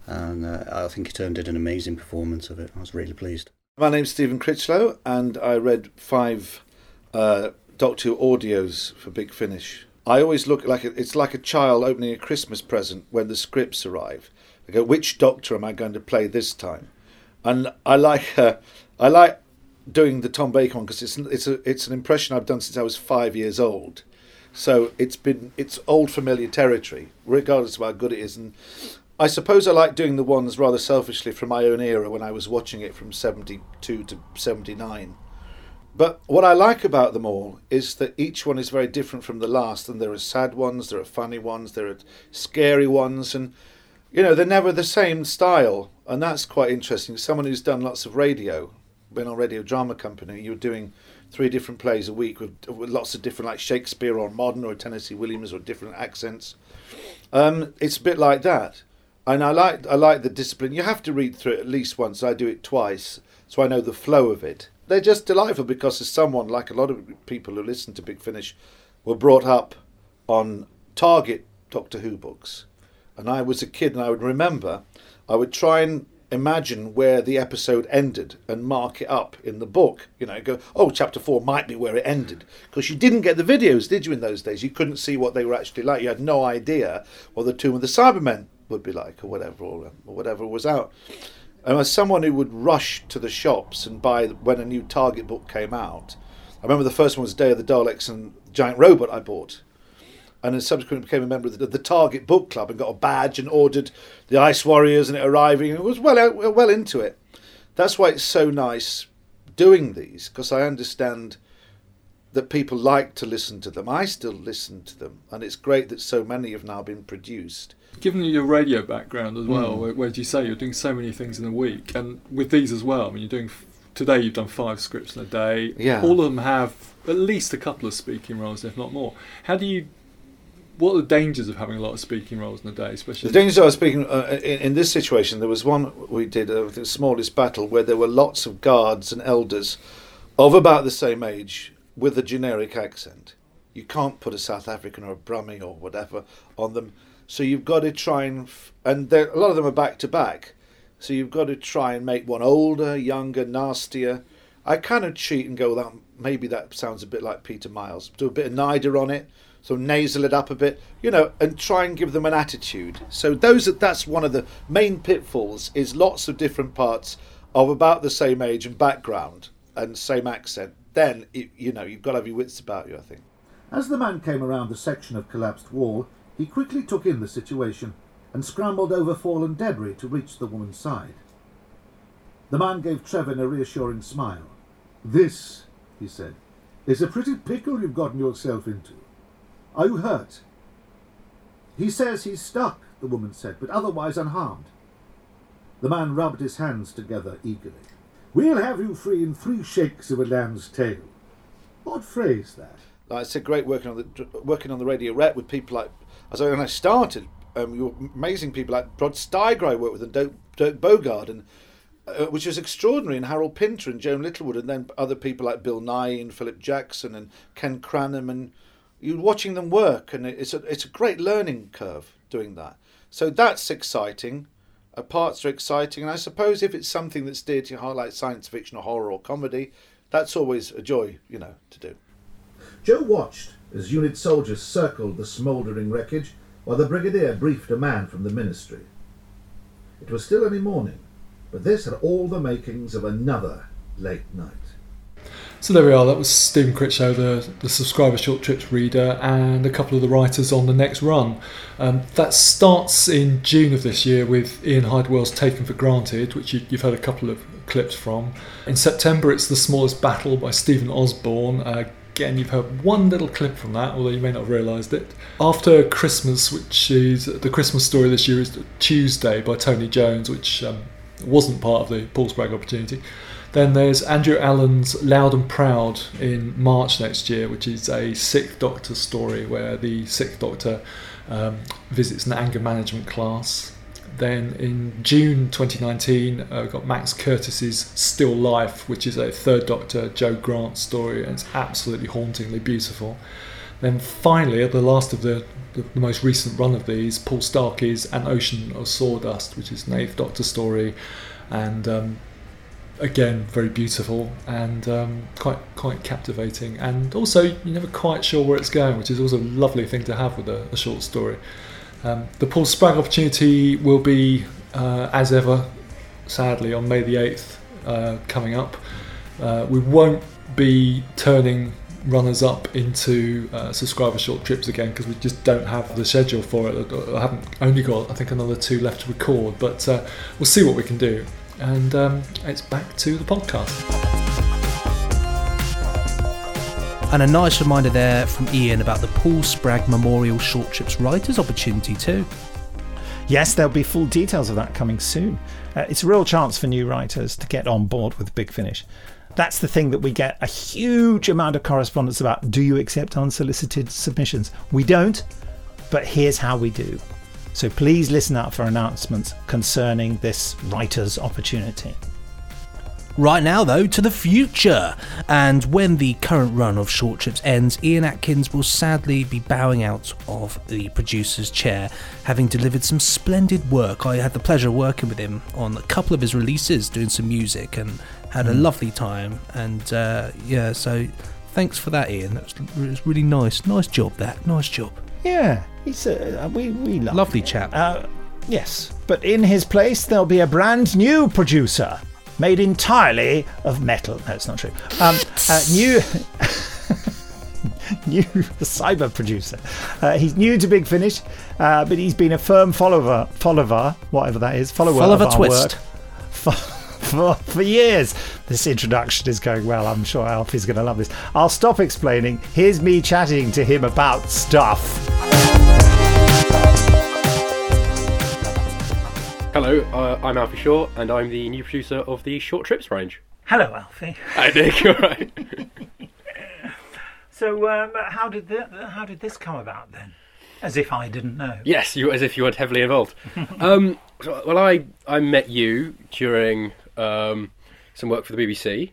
And uh, I think he turned in an amazing performance of it. I was really pleased. My name's Stephen Critchlow, and I read five uh, Doctor audios for Big Finish. I always look like a, it's like a child opening a Christmas present when the scripts arrive. I go, which Doctor am I going to play this time? And I like uh, I like doing the Tom Baker one because it's it's a it's an impression I've done since I was five years old. So it's been it's old familiar territory, regardless of how good it is. And I suppose I like doing the ones rather selfishly from my own era when I was watching it from seventy two to seventy nine. But what I like about them all is that each one is very different from the last, and there are sad ones, there are funny ones, there are scary ones, and you know they're never the same style, and that's quite interesting. Someone who's done lots of radio, been on Radio Drama Company, you're doing three different plays a week with, with lots of different, like Shakespeare or modern or Tennessee Williams or different accents. Um, it's a bit like that, and I like I like the discipline. You have to read through it at least once. I do it twice, so I know the flow of it they're just delightful because as someone like a lot of people who listen to Big Finish were brought up on Target Doctor Who books, and I was a kid, and I would remember, I would try and imagine where the episode ended and mark it up in the book. You know, go, oh, chapter four might be where it ended. Because you didn't get the videos, did you, in those days? You couldn't see what they were actually like. You had no idea what the Tomb of the Cybermen would be like, or whatever, or, or whatever was out. And as someone who would rush to the shops and buy when a new Target book came out, I remember the first one was Day of the Daleks and Giant Robot I bought and then subsequently became a member of the, the, Target Book Club and got a badge and ordered the Ice Warriors and it arriving and was well out, well into it. That's why it's so nice doing these because I understand that people like to listen to them. I still listen to them, and it's great that so many have now been produced. Given your radio background as well, mm. where, where do you say you're doing so many things in a week, and with these as well, I mean, you're doing today. You've done five scripts in a day. Yeah. All of them have at least a couple of speaking roles, if not more. How do you what are the dangers of having a lot of speaking roles in a day, especially? The dangers of speaking uh, in, in, this situation. There was one we did, uh, the smallest battle, where there were lots of guards and elders of about the same age with a generic accent. You can't put a South African or a Brummie or whatever on them, so you've got to try and and a lot of them are back to back, so you've got to try and make one older, younger, nastier. I kind of cheat and go, that maybe that sounds a bit like Peter Miles. Do a bit of Nyder on it so nasal it up a bit, you know, and try and give them an attitude. So those that's one of the main pitfalls is lots of different parts of about the same age and background and same accent. Then it, you know you've got to have your wits about you. I think. As the man came around the section of collapsed wall, he quickly took in the situation and scrambled over fallen debris to reach the woman's side. The man gave Trevin a reassuring smile. This, he said, is a pretty pickle you've gotten yourself into. Are you hurt? He says he's stuck, the woman said, but otherwise unharmed. The man rubbed his hands together eagerly. We'll have you free in three shakes of a lamb's tail. Odd phrase that. Like I said, great working on the working on the radio rep with people like I when I started, um, you were amazing people like Rod Steiger I worked with and Dirk, Dirk Bogarde and uh, which was extraordinary, and Harold Pinter and Joan Littlewood, and then other people like Bill Nighy and Philip Jackson and Ken Cranham and you're watching them work, and it's a it's a great learning curve doing that. So that's exciting. Uh, parts are exciting, and I suppose if it's something that's dear to your heart, like science fiction or horror or comedy, that's always a joy, you know, to do. Joe watched as unit soldiers circled the smouldering wreckage while the brigadier briefed a man from the ministry. It was still early morning, but this had all the makings of another late night. So there we are. That was Stephen Critchlow, the, the subscriber short trips reader, and a couple of the writers on the next run. Um, that starts in June of this year with Ian Hidewell's Taken for Granted, which you, have had a couple of clips from. In September, it's The Smallest Battle by Stephen Osborne. Uh, again, you've heard one little clip from that, although you may not have realised it. After Christmas, which is the Christmas story this year, is Tuesday by Tony Jones, which um, wasn't part of the Paul Spragg opportunity. Then there's Andrew Allen's Loud and Proud in March next year, which is a Sixth Doctor story where the Sixth Doctor um, visits an anger management class. Then in June 2019, uh, we've got Max Curtis's Still Life, which is a Third Doctor Jo Grant story, and it's absolutely hauntingly beautiful. Then finally, at the last of the, the, the, most recent run of these, Paul Starkey's An Ocean of Sawdust, which is an Eighth Doctor story, and um, again very beautiful and um, quite quite captivating and also you're never quite sure where it's going which is also a lovely thing to have with a, a short story um, the Paul Spragg opportunity will be uh, as ever sadly on May the 8th uh, coming up. Uh, we won't be turning runners up into uh, subscriber short trips again because we just don't have the schedule for it. I haven't only got I think another two left to record but uh, we'll see what we can do. And um, it's back to the podcast. And a nice reminder there from Ian about the Paul Spragg Memorial Short Trips Writers opportunity too. Yes, there'll be full details of that coming soon. Uh, it's a real chance for new writers to get on board with Big Finish. That's the thing that we get a huge amount of correspondence about. Do you accept unsolicited submissions? We don't, but here's how we do. So please listen out for announcements concerning this writer's opportunity. Right now, though, to the future. And when the current run of short trips ends, Ian Atkins will sadly be bowing out of the producer's chair, having delivered some splendid work. I had the pleasure of working with him on a couple of his releases, doing some music, and had a Mm. lovely time. And uh, yeah, so thanks for that, Ian. That was, it was really nice. Nice job, that. Nice job. Yeah, he's a, we we love Lovely chap. Uh, yes, but in his place there'll be a brand new producer made entirely of metal. No, it's not true. Um, uh, new. New cyber producer. Uh, he's new to Big Finish, uh, but he's been a firm follower, follower, whatever that is, follower Follower of twist. for, for, for years. This introduction is going well. I'm sure Alfie's going to love this. I'll stop explaining. Here's me chatting to him about stuff. Hello, uh, I'm Alfie Shaw, and I'm the new producer of the Short Trips range. Hello, Alfie. Hi, Nick. All right? So, um, how did th- how did this come about then? As if I didn't know. Yes, you as if you weren't heavily involved. um, so- well, I I met you during um, some work for the BBC,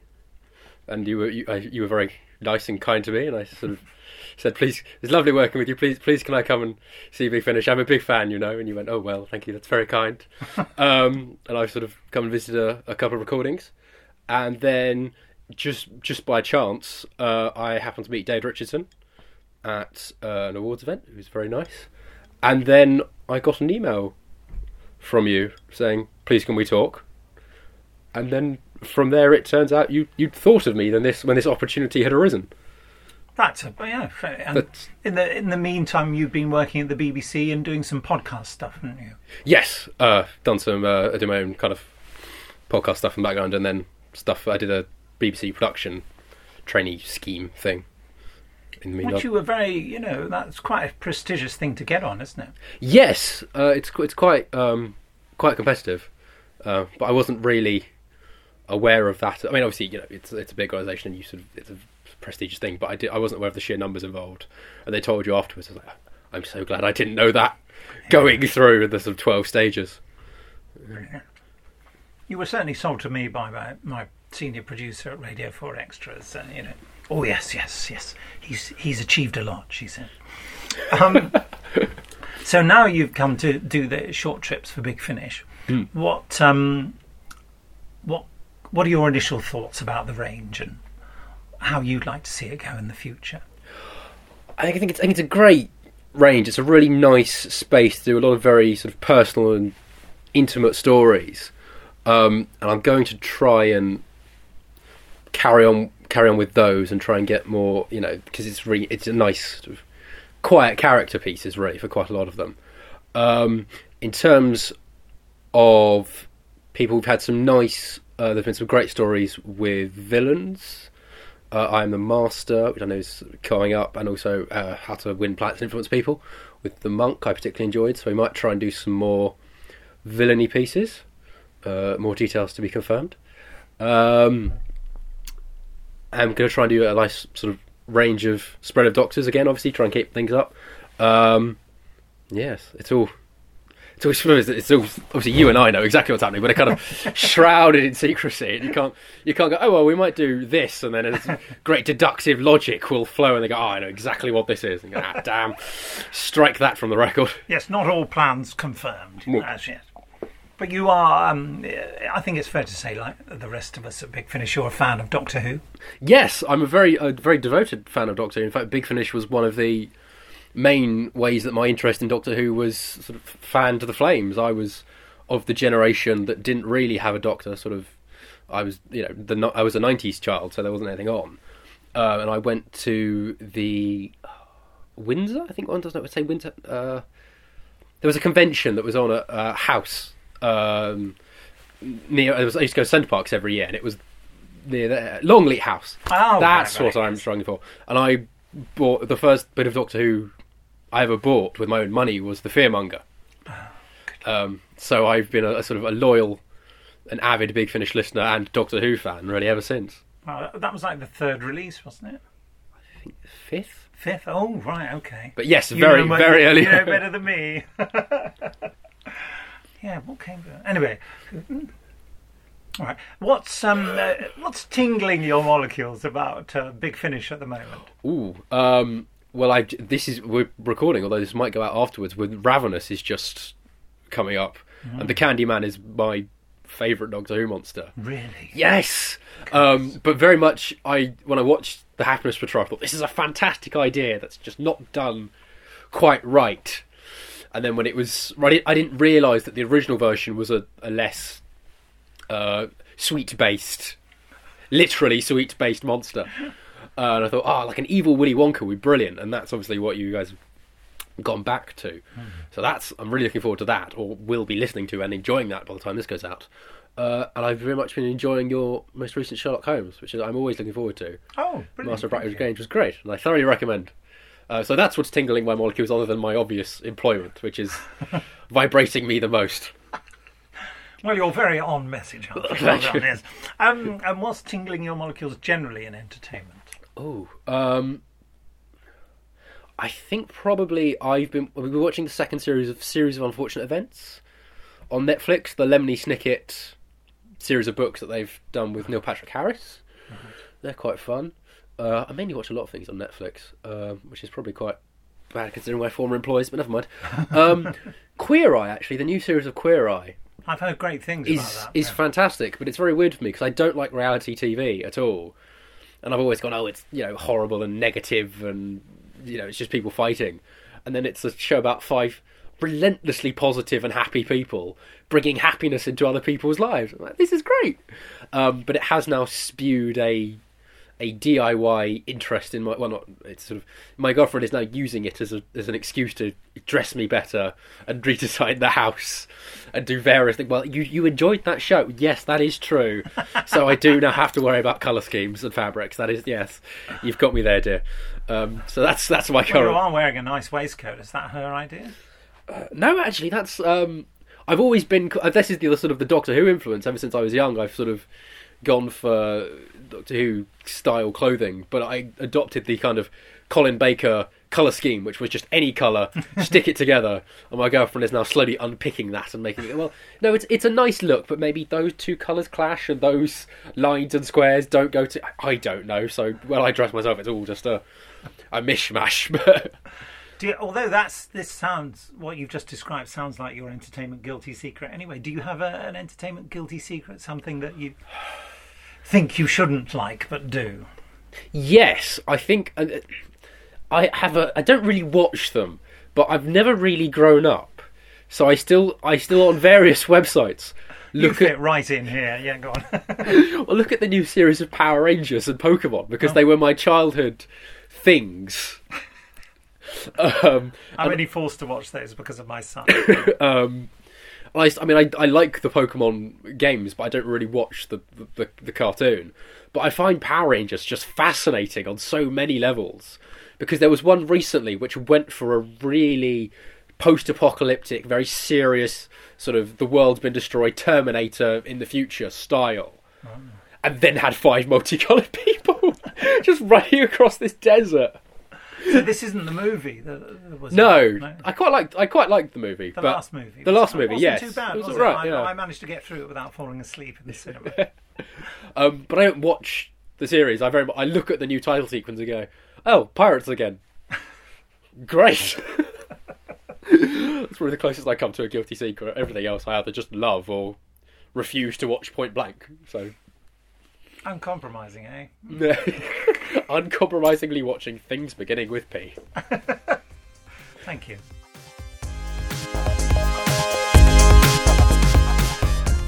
and you were you, uh, you were very nice and kind to me, and I sort of said, "Please, it's lovely working with you. Please, please, can I come and see Big Finish? I'm a big fan, you know." And you went, "Oh well, thank you. That's very kind." um, and I've sort of come and visited a, a couple of recordings, and then just just by chance, uh, I happened to meet Dave Richardson at uh, an awards event. It was very nice, and then I got an email from you saying, "Please, can we talk?" And then from there, it turns out you you'd thought of me then this when this opportunity had arisen. That's a, yeah. And That's- in the in the meantime, you've been working at the BBC and doing some podcast stuff, haven't you? Yes, uh, done some. Uh, I did my own kind of podcast stuff in the background, and then stuff. I did a BBC production trainee scheme thing. In the meantime, Which you were very, you know, that's quite a prestigious thing to get on, isn't it? yes, uh, it's it's quite um, quite competitive, uh, but I wasn't really aware of that. I mean, obviously, you know, it's it's a big organisation, and you sort of it's a prestigious thing, but I did I wasn't aware of the sheer numbers involved, and they told you afterwards. I was like, I'm so glad I didn't know that going through the sort of twelve stages. You were certainly sold to me by my, my senior producer at Radio 4 Extras. Uh, you know, oh yes, yes, yes. He's he's achieved a lot. She said. Um, so now you've come to do the short trips for Big Finish. Hmm. What um, what are your initial thoughts about the range and how you'd like to see it go in the future? I think it's I think it's a great range. It's a really nice space to do a lot of very sort of personal and intimate stories. Um, and I'm going to try and carry on carry on with those and try and get more, you know, because it's really it's a nice sort of quiet character pieces really for quite a lot of them. Um, in terms of people, we've had some nice. Uh, there's been some great stories with villains. Uh, I am the master, which I know is coming up, and also uh, how to win planets and influence people with the monk. I particularly enjoyed, so we might try and do some more villainy pieces. Uh, more details to be confirmed. Um, I'm going to try and do a nice sort of range of spread of doctors again. Obviously, try and keep things up. Um, yes, it's all. It's all, it's obviously you and I know exactly what's happening, but it kind of shrouded in secrecy. And you can't you can't go. Oh well, we might do this, and then it's great deductive logic will flow, and they go, "Oh, I know exactly what this is." And go, ah, damn, strike that from the record. Yes, not all plans confirmed as yet. But you are, um, I think it's fair to say, like the rest of us at Big Finish, you're a fan of Doctor Who. Yes, I'm a very a very devoted fan of Doctor Who. In fact, Big Finish was one of the main ways that my interest in Doctor Who was sort of fanned to the flames. I was of the generation that didn't really have a Doctor. Sort of, I was you know the I was a '90s child, so there wasn't anything on, uh, and I went to the Windsor. I think one doesn't. Say Windsor. Uh, there was a convention that was on a, a house um, near. It was, I used to go to Center Parcs every year, and it was near the Longleat House. Oh, That's right, what I'm struggling for. And I bought the first bit of Doctor Who I ever bought with my own money was the Fearmonger. Um, so I've been a, a sort of a loyal, an avid Big Finish listener and Doctor Who fan really ever since. Well, that was like the third release, wasn't it? Fifth. Fifth. Oh, right. Okay. But yes, You very, much- very early. You know better than me. yeah. What came? Anyway, All right. What's um uh, what's tingling your molecules about uh, Big Finish at the moment? Ooh. Um, well, I this is we're recording, although this might go out afterwards. With Ravenous is just coming up, Mhm. and the Kandyman is my favourite Doctor Who monster. Really? Yes. Um, but very much, I when I watched the Happiness Patrol, I thought this is a fantastic idea that's just not done quite right. And then when it was right, I didn't realise that the original version was a, a less uh, sweet based, literally sweet based monster. Uh, and I thought, oh, like an evil Willy Wonka would be brilliant, and that's obviously what you guys have gone back to. So that's I'm really looking forward to that, or will be listening to and enjoying that by the time this goes out. Uh, and I've very much been enjoying your most recent Sherlock Holmes, which is, I'm always looking forward to. Oh, brilliant. Master of you. Grange was great, and I thoroughly recommend. Uh, so that's what's tingling my molecules, other than my obvious employment, which is vibrating me the most. Well, you're very on message, aren't you? Well you. done, yes. Um, and what's tingling your molecules generally in entertainment? Oh, um, I think probably I've been we've been watching the second series of Series of Unfortunate Events on Netflix, the Lemony Snicket series of books that they've done with Neil Patrick Harris. They're quite fun. Uh, I mainly watch a lot of things on Netflix, um, which is probably quite bad considering my former employees, but never mind. Um, Queer Eye, actually, the new series of Queer Eye I've heard great things is about that. is fantastic, but it's very weird for me because I don't like reality TV at all, and I've always gone, oh, it's you know horrible and negative, and you know it's just people fighting, and then it's a show about five relentlessly positive and happy people bringing happiness into other people's lives. I'm like, this is great, um, but it has now spewed a a DIY interest in my well not it's sort of my girlfriend is now using it as a as an excuse to dress me better and redesign the house and do various things. Well, you you enjoyed that show, yes, that is true. so I do now have to worry about color schemes and fabrics. That is yes, you've got me there, dear. Um, so that's that's my Well, you current. are wearing a nice waistcoat. Is that her idea? No, actually, that's. Um, I've always been. uh, This is the sort of the Doctor Who influence. Ever since I was young, I've sort of gone for Doctor Who style clothing, but I adopted the kind of Colin Baker color scheme, which was just any color, stick it together. And my girlfriend is now slowly unpicking that and making it. Well, no, it's it's a nice look, but maybe those two colors clash and those lines and squares don't go to. I don't know. So when I dress myself, it's all just a a mishmash. But Do you, although that's this sounds what you've just described sounds like your entertainment guilty secret. Anyway, do you have a, an entertainment guilty secret? Something that you think you shouldn't like but do? Yes, I think uh, I have a. I don't really watch them, but I've never really grown up, so I still I still on various websites look at right in here. Yeah, go on. well, look at the new series of Power Rangers and Pokemon because Oh. they were my childhood things. um, I'm only forced to watch those because of my son. um, I, I mean, I, I like the Pokemon games, but I don't really watch the, the, the cartoon. But I find Power Rangers just fascinating on so many levels. Because there was one recently which went for a really post apocalyptic, very serious, sort of the world's been destroyed, Terminator in the future style. And then had five multicolored people just running across this desert. So this isn't the movie that was No, I quite liked. I quite liked the movie. The last movie. The last It movie, yes, too bad, it was was alright. I, yeah. I managed to get through it without falling asleep in the cinema. Um, but I don't watch the series. I very I look at the new title sequence and go, "Oh, pirates again! Great!" That's probably the closest I come to a guilty secret. Everything else I either just love or refuse to watch point blank. So, Uncompromising, eh? uncompromisingly watching things beginning with P. Thank you.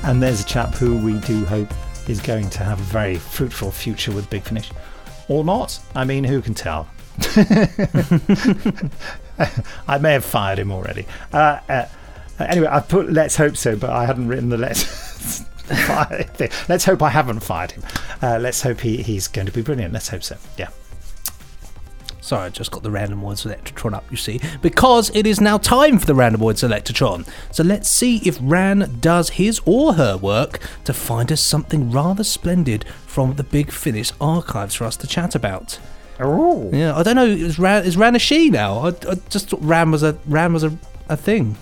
And there's a chap who we do hope is going to have a very fruitful future with Big Finish. Or not. I mean, who can tell? I may have fired him already. Uh, uh, anyway, I put let's hope so, but I hadn't written the let's. Fire thing. let's hope I haven't fired him. Uh, let's hope he, he's going to be brilliant. Let's hope so. Yeah. Sorry, I just got the Randomoid Selectortron up, you see, because it is now time for the Randomoid Selectortron. So let's see if Ran does his or her work to find us something rather splendid from the Big Finish archives for us to chat about. Oh, yeah. I don't know. Is Ran is Ran a she now? I, I just thought Ran was a Ran was a, a thing.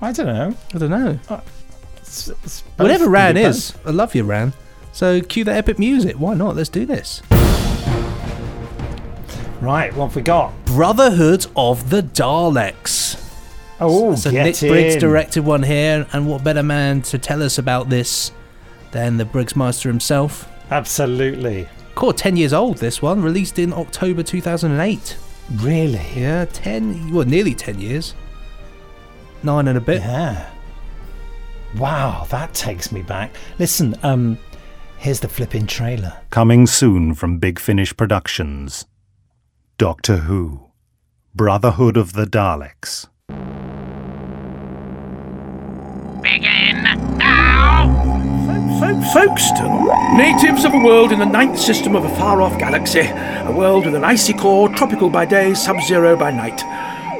I don't know. I don't know. It's, it's Whatever Ran is, I love you, Ran. So cue the epic music. Why not? Let's do this. Right, what have we got? Brotherhood of the Daleks. Oh, so get Nick Briggs directed one here, and what better man to tell us about this than the Briggsmaster himself? Absolutely. Cool, 10 years old, this one, released in October 2008. Really? Yeah, 10, well, nearly 10 years. Nine and a bit. Yeah. Wow, that takes me back. Listen, um, here's the flipping trailer. Coming soon from Big Finish Productions. Doctor Who. Brotherhood of the Daleks. Begin now! Folkestone, natives of a world in the ninth system of a far off galaxy. A world with an icy core, tropical by day, sub zero by night.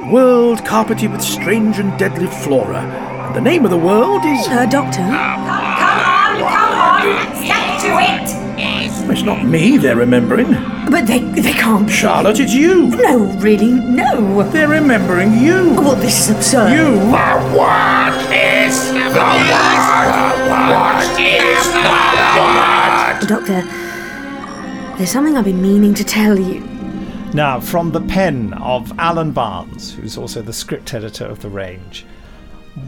A world carpeted with strange and deadly flora. And the name of the world is. Uh, Doctor? Come on, come on! Get to it! It's not me they're remembering. But they they can't. Charlotte, it's you! No, really, no. They're remembering you! Well, this is absurd. You! What is the What is the Doctor, there's something I've been meaning to tell you. Now, from the pen of Alan Barnes, who's also the script editor of The Range.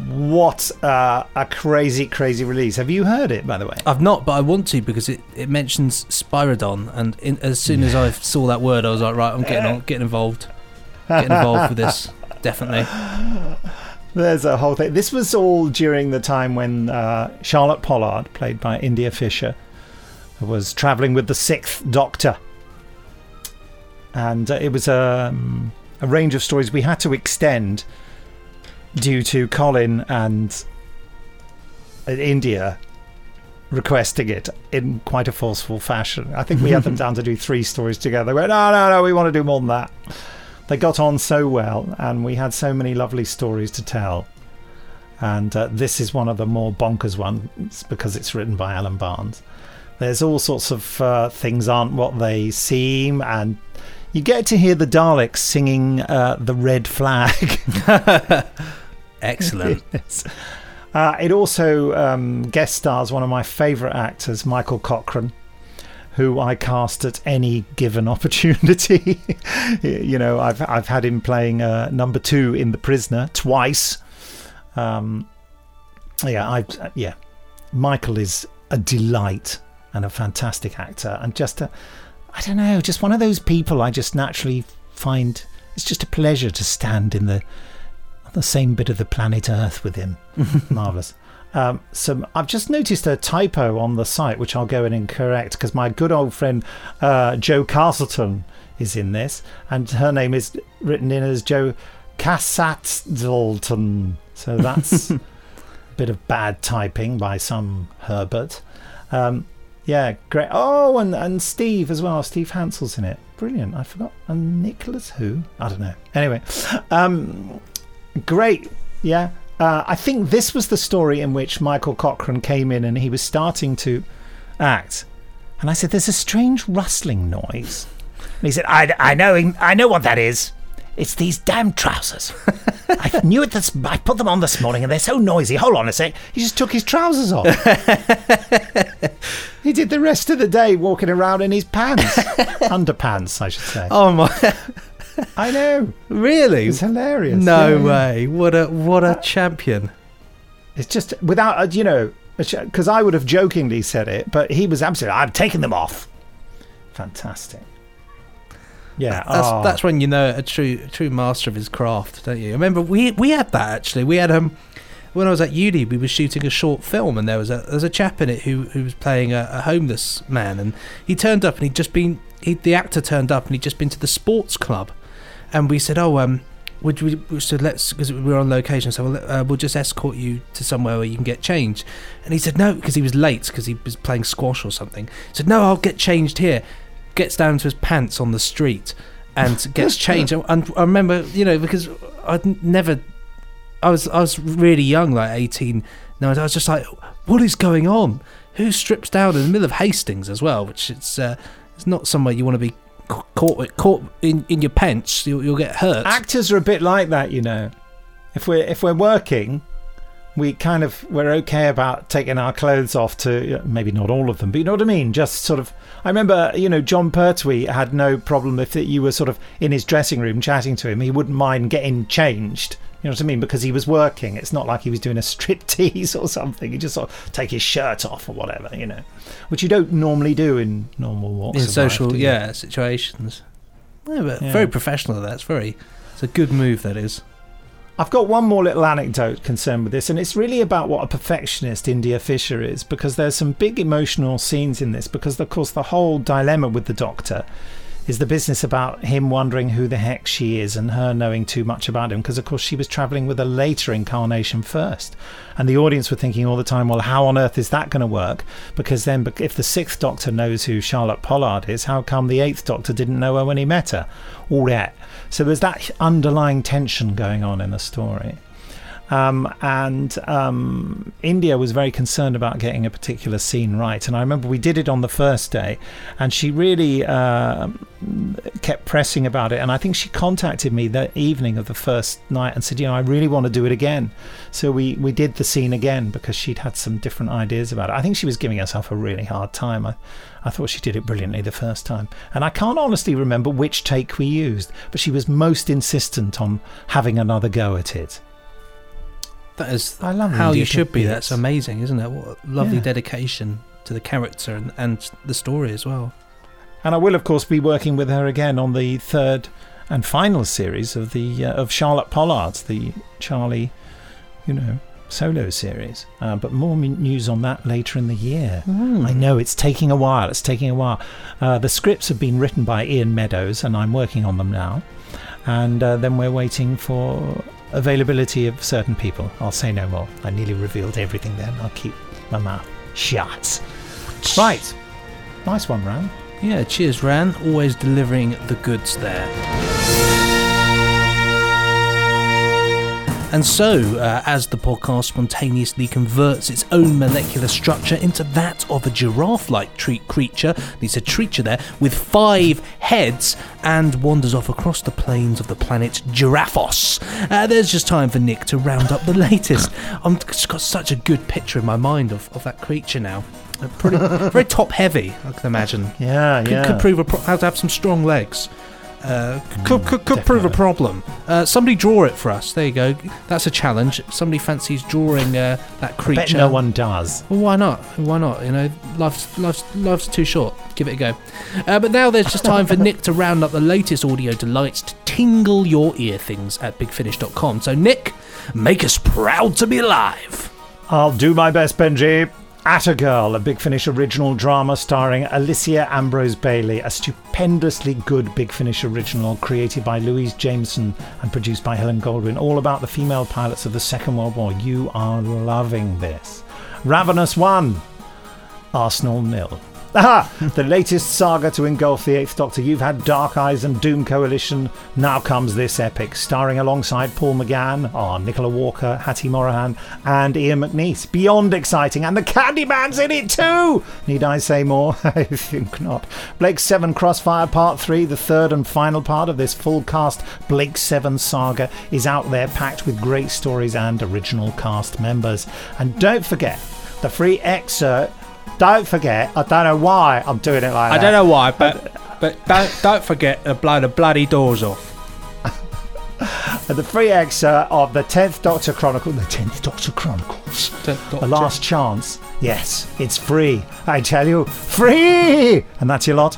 What uh, a crazy, crazy release. Have you heard it, by the way? I've not, but I want to because it, it mentions Spiridon, and in, as soon as I saw that word, I was like, right, I'm getting on, getting involved, getting involved with this, definitely. There's a whole thing. This was all during the time when uh, Charlotte Pollard, played by India Fisher, was traveling with the Sixth Doctor. And uh, it was um, a range of stories we had to extend due to Colin and uh, India requesting it in quite a forceful fashion. I think we had them down to do three stories together. They went, no, no, no, we want to do more than that. They got on so well, and we had so many lovely stories to tell. And uh, this is one of the more bonkers ones because it's written by Alan Barnes. There's all sorts of uh, things aren't what they seem, and you get to hear the Daleks singing uh, the red flag. Excellent. Yes. Uh, it also um, guest stars one of my favourite actors, Michael Cochrane, who I cast at any given opportunity. you know, I've I've had him playing uh, number two in The Prisoner twice. Um, yeah, I yeah, Michael is a delight and a fantastic actor, and just a, I don't know, just one of those people I just naturally find it's just a pleasure to stand in the on the same bit of the planet Earth with him. Marvelous. Um, so I've just noticed a typo on the site, which I'll go in and correct because my good old friend uh, Jo Castleton is in this, and her name is written in as Joe Cassattleton. So that's a bit of bad typing by some Herbert. Um, yeah, great. Oh, and, and Steve as well. Steve Hansel's in it. Brilliant. I forgot. And Nicholas who? I don't know. Anyway, um, great. Yeah. Uh, I think this was the story in which Michael Cochrane came in and he was starting to act. And I said, There's a strange rustling noise. And he said, I, I know I know what that is. It's these damn trousers. I knew it. This, I put them on this morning and they're so noisy. Hold on a sec. He just took his trousers off. he did the rest of the day walking around in his pants. Underpants, I should say. Oh my! I know. Really? It's hilarious. No Yeah. way! What a what a champion! It's just without, uh, you know, because I would have jokingly said it, but he was absolutely, I'm taking them off. Fantastic. Yeah. That's oh. that's when you know a true a true master of his craft, don't you? I remember we we had that actually. We had um when I was at uni, we were shooting a short film, and there was a there was a chap in it who who was playing a, a homeless man, and he turned up and he'd just been he, the actor turned up and he'd just been to the sports club, and we said, oh um. Would we, we said let's because we were on location, so we'll, uh, we'll just escort you to somewhere where you can get changed. And he said no because he was late because he was playing squash or something. He said no, I'll get changed here. Gets down to his pants on the street and gets changed. And, and I remember, you know, because I'd never, I was I was really young, like eighteen. No, I was just like, what is going on? Who strips down in the middle of Hastings as well? Which it's uh, it's not somewhere you want to be caught with, caught in, in your pants. You'll, you'll get hurt. Actors are a bit like that, you know. If we're if we're working, we kind of we're okay about taking our clothes off to maybe not all of them, but you know what I mean. Just sort of. I remember, you know, Jon Pertwee had no problem if you were sort of in his dressing room chatting to him. He wouldn't mind getting changed. You know what I mean? Because he was working. It's not like he was doing a strip tease or something. He just sort of take his shirt off or whatever, you know, which you don't normally do in normal walks in social life, yeah situations. Yeah, but Yeah. very professional. That's very. It's a good move. That is. I've got one more little anecdote concerned with this, and it's really about what a perfectionist India Fisher is, because there's some big emotional scenes in this. Because of course, the whole dilemma with the Doctor is the business about him wondering who the heck she is and her knowing too much about him. Because of course, she was travelling with a later incarnation first, and the audience were thinking all the time, well, how on earth is that going to work? Because then, if the sixth Doctor knows who Charlotte Pollard is, how come the eighth Doctor didn't know her when he met her? All that. So there's that underlying tension going on in the story. Um, and um, India was very concerned about getting a particular scene right. And I remember we did it on the first day, and she really uh, kept pressing about it. And I think she contacted me that evening of the first night and said, you know, I really want to do it again. So we, we did the scene again because she'd had some different ideas about it. I think she was giving herself a really hard time. I, I thought she did it brilliantly the first time. And I can't honestly remember which take we used, but she was most insistent on having another go at it. That is I love how you should be. Yes. That's amazing, isn't it? What a lovely Yeah. dedication to the character and, and the story as well. And I will, of course, be working with her again on the third and final series of the uh, of Charlotte Pollard's, the Charlie, you know, solo series. Uh, but more m- news on that later in the year. I know it's taking a while. It's taking a while. Uh, the scripts have been written by Ian Meadows, and I'm working on them now. And uh, then we're waiting for availability of certain people. I'll say no more. I nearly revealed everything then. I'll keep my mouth shut. Right. Nice one, Ran. Yeah, cheers, Ran. Always delivering the goods there. And so, uh, as the podcast spontaneously converts its own molecular structure into that of a giraffe like treat creature, there's a creature there with five heads and wanders off across the plains of the planet Giraffos. Uh, there's just time for Nick to round up the latest. I've just got such a good picture in my mind of, of that creature now. Uh, Pretty, very top heavy, I can imagine. Yeah, could, yeah. Could prove a pro- how to have some strong legs. Uh, could could, could prove a problem. Uh, somebody draw it for us. There you go. That's a challenge. Somebody fancies drawing uh, that creature. bet no one does. Well, why not? Why not? You know, life's life's life's too short. Give it a go. Uh, but now there's just time for Nick to round up the latest audio delights to tingle your ear things at bigfinish.com. So Nick, make us proud to be alive. I'll do my best, Benji. ATA Girl, a Big Finish original drama starring Alicia Ambrose Bailey, a stupendously good Big Finish original created by Louise Jameson and produced by Helen Goldwyn, all about the female pilots of the Second World War. You are loving this. Ravenous One, Arsenal nil. Aha! The latest saga to engulf the Eighth Doctor. You've had Dark Eyes and Doom Coalition. Now comes this epic, starring alongside Paul McGann, oh, Nicola Walker, Hattie Morahan, and Ian McNeice. Beyond exciting, and the Kandyman's in it too! Need I say more? I think not. Blake 7 Crossfire Part 3, the third and final part of this full cast Blake 7 saga, is out there packed with great stories and original cast members. And don't forget, the free excerpt don't forget, I don't know why I'm doing it like that. I that. don't know why, but but don't don't forget to blow the bloody doors off. Uh, the free excerpt of the 10th Doctor Chronicle, the 10th Doctor Chronicles, The Last Chance. Yes, it's free. I tell you, free! And that's your lot.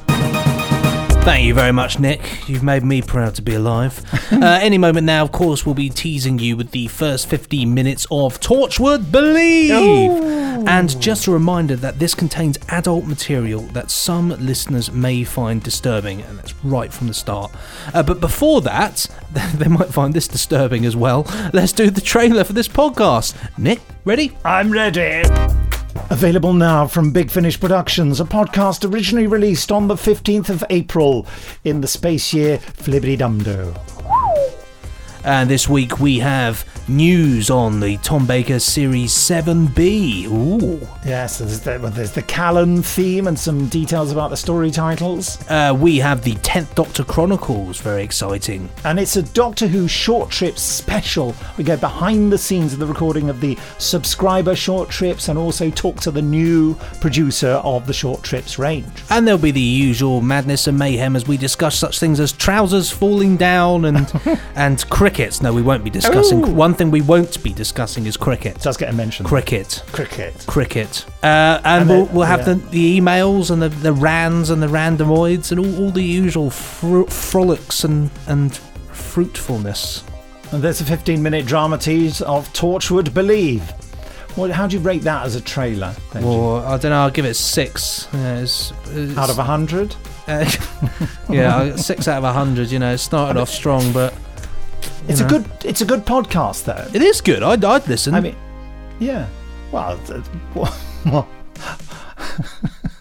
Thank you very much, Nick. You've made me proud to be alive. uh, any moment now, of course, we'll be teasing you with the first 15 minutes of Torchwood Believe. And just a reminder that this contains adult material that some listeners may find disturbing, and that's right from the start. Uh, but before that, they might find this disturbing as well. Let's do the trailer for this podcast. Nick, ready? I'm ready. Available now from Big Finish Productions, a podcast originally released on the 15th of April in the space year Flibbity Dumdo. And this week we have news on the Tom Baker Series 7B. Ooh. Yes, there's the, well, there's the Callan theme and some details about the story titles. Uh, we have the 10th Doctor Chronicles, very exciting. And it's a Doctor Who short trips special. We go behind the scenes of the recording of the subscriber short trips and also talk to the new producer of the short trips range. And there'll be the usual madness and mayhem as we discuss such things as trousers falling down and and No, we won't be discussing. Ooh. One thing we won't be discussing is cricket. Does get a mention. Cricket. Cricket. Cricket. Uh, and, And we'll, then- we'll have yeah. the, the emails and the, the rands and the randomoids and all, all the usual fr- frolics and, and fruitfulness. And there's a 15 minute drama tease of Torchwood Believe. What, how do you rate that as a trailer? Benji? Well, I don't know. I'll give it six. Yeah, it's, it's- Out of a 100? Uh, yeah, six out of a hundred. You know, it started off strong, but It's a good it's a good podcast though. It is good. I'd, I'd listen. I mean, yeah. Well, what,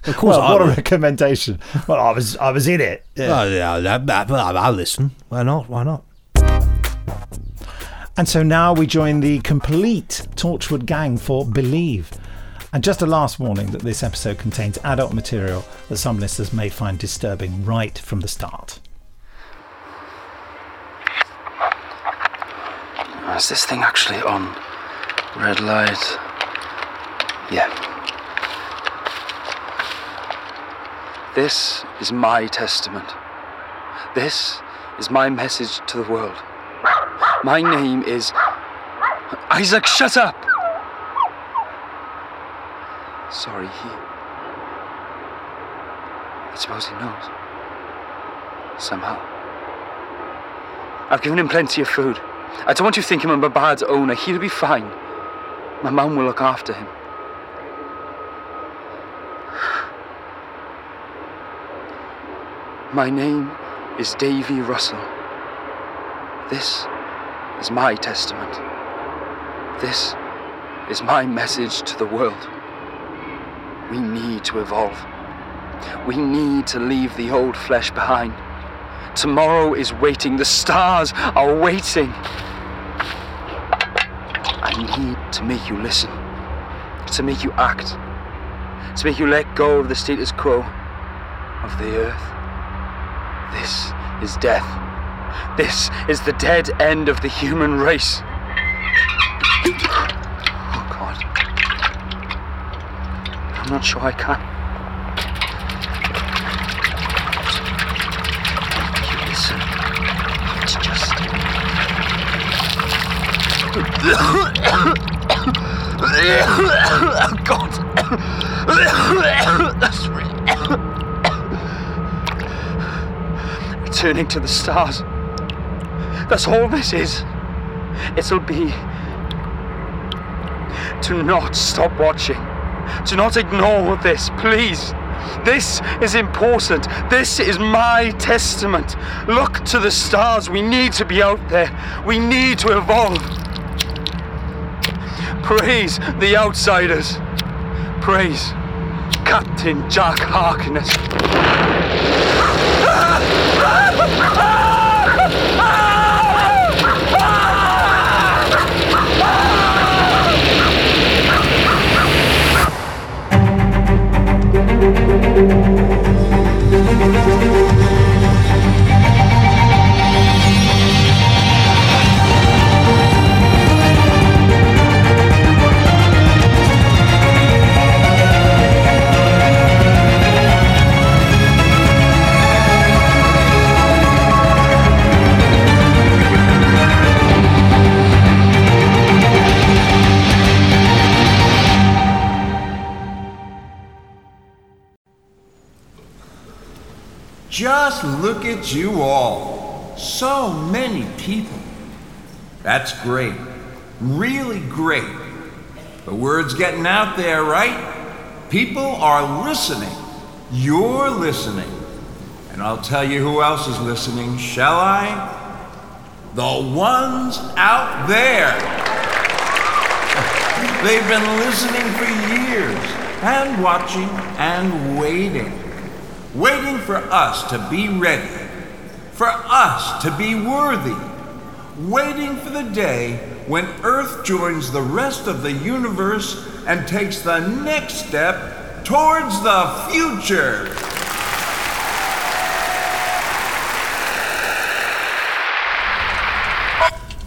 of course, well, what a recommendation. Well, I was I was in it. Oh, yeah, that- that- I'll I'll listen. Why not? Why not? And so now we join the complete Torchwood gang for Believe. And just a last warning that this episode contains adult material that some listeners may find disturbing right from the start. Is this thing actually on? Red light. Yeah. This is my testament. This is my message to the world. My name is. Isaac, shut up! Sorry, he. I suppose he knows. Somehow. I've given him plenty of food. I don't want you thinking I'm a bad owner. He'll be fine. My mum will look after him. My name is Davy Russell. This is my testament. This is my message to the world. We need to evolve. We need to leave the old flesh behind. Tomorrow is waiting. The stars are waiting. I need to make you listen, to make you act, to make you let go of the status quo of the earth. This is death. This is the dead end of the human race. Oh God. I'm not sure I can. You listen. It's just. Oh God. That's real. Returning to the stars. That's all this is. It'll be to not stop watching. To not ignore this, please. This is important. This is my testament. Look to the stars. We need to be out there. We need to evolve. Praise the outsiders. Praise Captain Jack Harkness. Just look at you all. So many people. That's great. Really great. The word's getting out there, right? People are listening. You're listening. And I'll tell you who else is listening, shall I? The ones out there. They've been listening for years and watching and waiting. Waiting for us to be ready. For us to be worthy. waiting for the day when Earth joins the rest of the universe and takes the next step towards the future.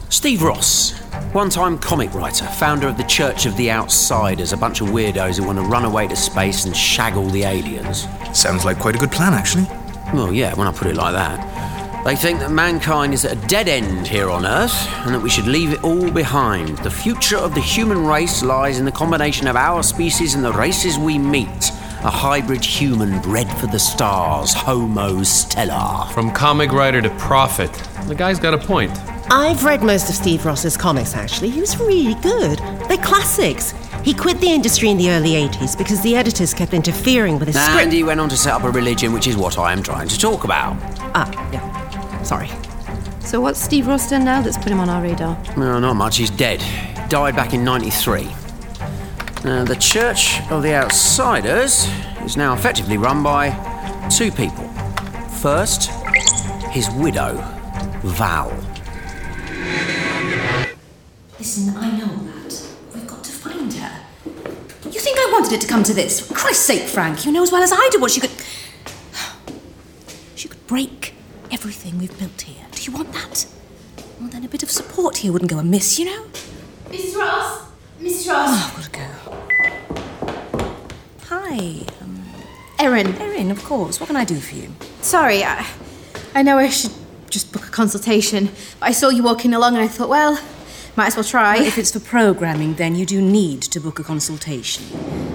Steve Ross, one time comic writer, founder of the Church of the Outsiders, a bunch of weirdos who want to run away to space and shag all the aliens. Sounds like quite a good plan, actually. Well, yeah, when I put it like that. They think that mankind is at a dead end here on Earth and that we should leave it all behind. The future of the human race lies in the combination of our species and the races we meet. A hybrid human bred for the stars, Homo stellar. From comic writer to prophet, the guy's got a point. I've read most of Steve Ross's comics, actually. He was really good. They're classics. He quit the industry in the early 80s because the editors kept interfering with his And script. he went on to set up a religion, which is what I am trying to talk about. Ah, yeah. Sorry. So what's Steve Ross done now that's put him on our radar? No, not much. He's dead. Died back in 93. Now, the Church of the Outsiders is now effectively run by two people. First, his widow, Val. Listen, I know all that. We've got to find her. You think I wanted it to come to this? For Christ's sake, Frank, you know as well as I do what she could. She could break everything we've built here. Do you want that? Well, then a bit of support here wouldn't go amiss, you know? Mrs. Ross? Mrs. Ross? Oh, I've got to go. Hi. Um, Erin. Erin, of course. What can I do for you? Sorry, I, I know I should just book a consultation, but I saw you walking along and I thought, well, might as well try. Well, if it's for programming, then you do need to book a consultation.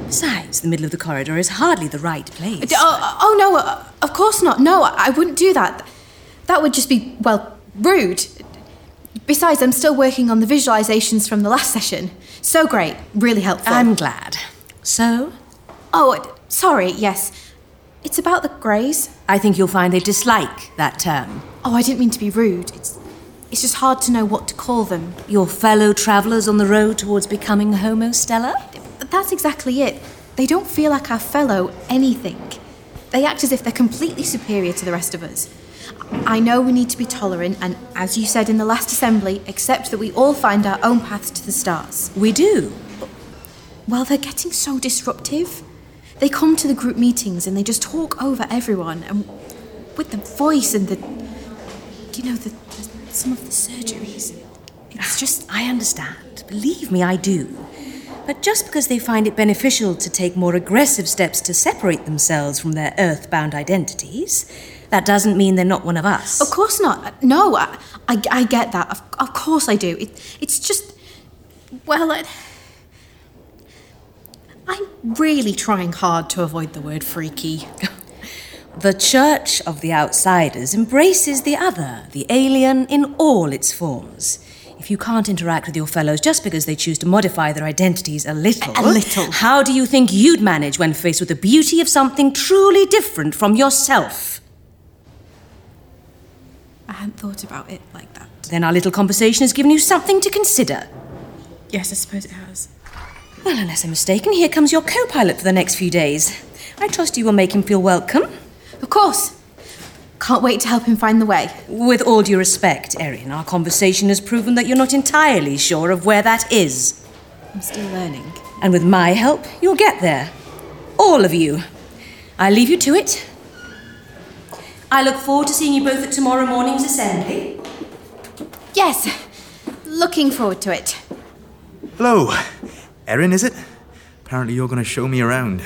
Besides, the middle of the corridor is hardly the right place. D- Oh, oh no, uh, of course not. No, I I wouldn't do that. That would just be, well, rude. Besides, I'm still working on the visualizations from the last session. So great, really helpful. I'm glad. So? Oh, sorry, yes. It's about the Greys. I think you'll find they dislike that term. Oh, I didn't mean to be rude. It's, it's just hard to know what to call them. Your fellow travellers on the road towards becoming Homo Stellar? But that's exactly it. They don't feel like our fellow anything. They act as if they're completely superior to the rest of us. I know we need to be tolerant and, as you said in the last assembly, accept that we all find our own paths to the stars. We do. Well, they're getting so disruptive. They come to the group meetings and they just talk over everyone, and with the voice and the, you know, the some of the surgeries. It's just, I understand. Believe me, I do. But just because they find it beneficial to take more aggressive steps to separate themselves from their earthbound identities, that doesn't mean they're not one of us. Of course not. No, I, I, I get that. Of, of course I do. It, it's just, well, I'm really trying hard to avoid the word freaky. The Church of the Outsiders embraces the other, the alien, in all its forms. If you can't interact with your fellows just because they choose to modify their identities a little, A little. how do you think you'd manage when faced with the beauty of something truly different from yourself? I hadn't thought about it like that. Then our little conversation has given you something to consider. Yes, I suppose it has. Well, unless I'm mistaken, here comes your co pilot for the next few days. I trust you will make him feel welcome. Of course. Can't wait to help him find the way. With all due respect, Erin, our conversation has proven that you're not entirely sure of where that is. I'm still learning. And with my help, you'll get there. All of you. I leave you to it. I look forward to seeing you both at tomorrow morning's assembly. Yes, looking forward to it. Hello. Erin, is it? Apparently you're going to show me around.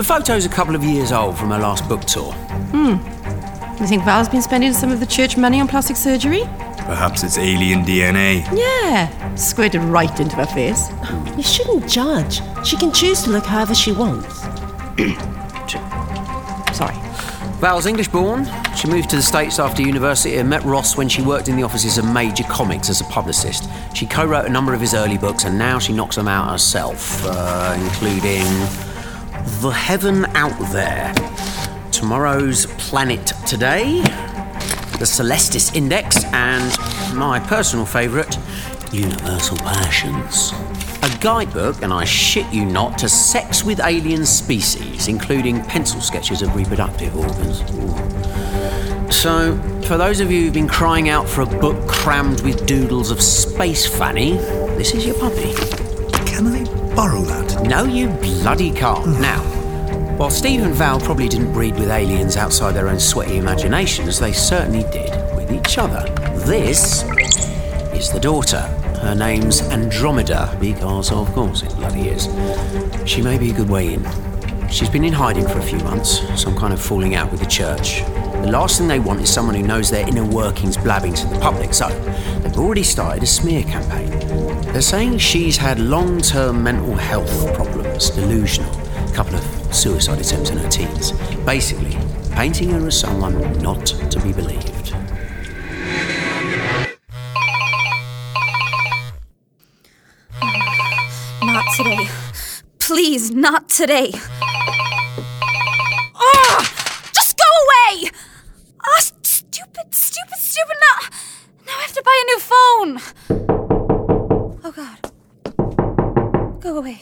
The photo's a couple of years old from her last book tour. Hmm. You think Val's been spending some of the church money on plastic surgery? Perhaps it's alien DNA. Yeah. Squirted right into her face. You shouldn't judge. She can choose to look however she wants. Sorry. Val's English born. She moved to the States after university and met Ross when she worked in the offices of Major Comics as a publicist. She co wrote a number of his early books and now she knocks them out herself, uh, including The Heaven Out There, Tomorrow's Planet Today, The Celestis Index, and my personal favourite, Universal Passions. A guidebook, and I shit you not, to sex with alien species, including pencil sketches of reproductive organs. So, for those of you who've been crying out for a book crammed with doodles of space fanny, this is your puppy. Can I borrow that? No, you bloody can't. now, while Steve and Val probably didn't breed with aliens outside their own sweaty imaginations, they certainly did with each other. This is the daughter. Her name's Andromeda, because of course it bloody is. She may be a good way in. She's been in hiding for a few months, some kind of falling out with the church. The last thing they want is someone who knows their inner workings blabbing to the public, so they've already started a smear campaign. They're saying she's had long term mental health problems, delusional, a couple of suicide attempts in her teens. Basically, painting her as someone not to be believed. Not today. Please, not today. Phone. Oh, God. Go away.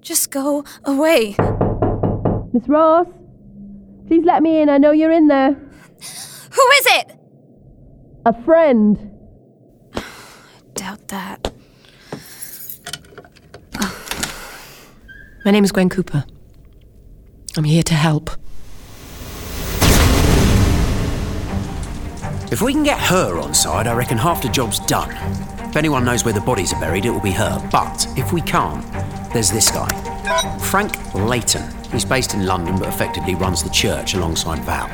Just go away. Miss Ross, please let me in. I know you're in there. Who is it? A friend. I doubt that. My name is Gwen Cooper. I'm here to help. If we can get her on side, I reckon half the job's done. If anyone knows where the bodies are buried, it will be her. But if we can't, there's this guy Frank Layton. He's based in London but effectively runs the church alongside Val.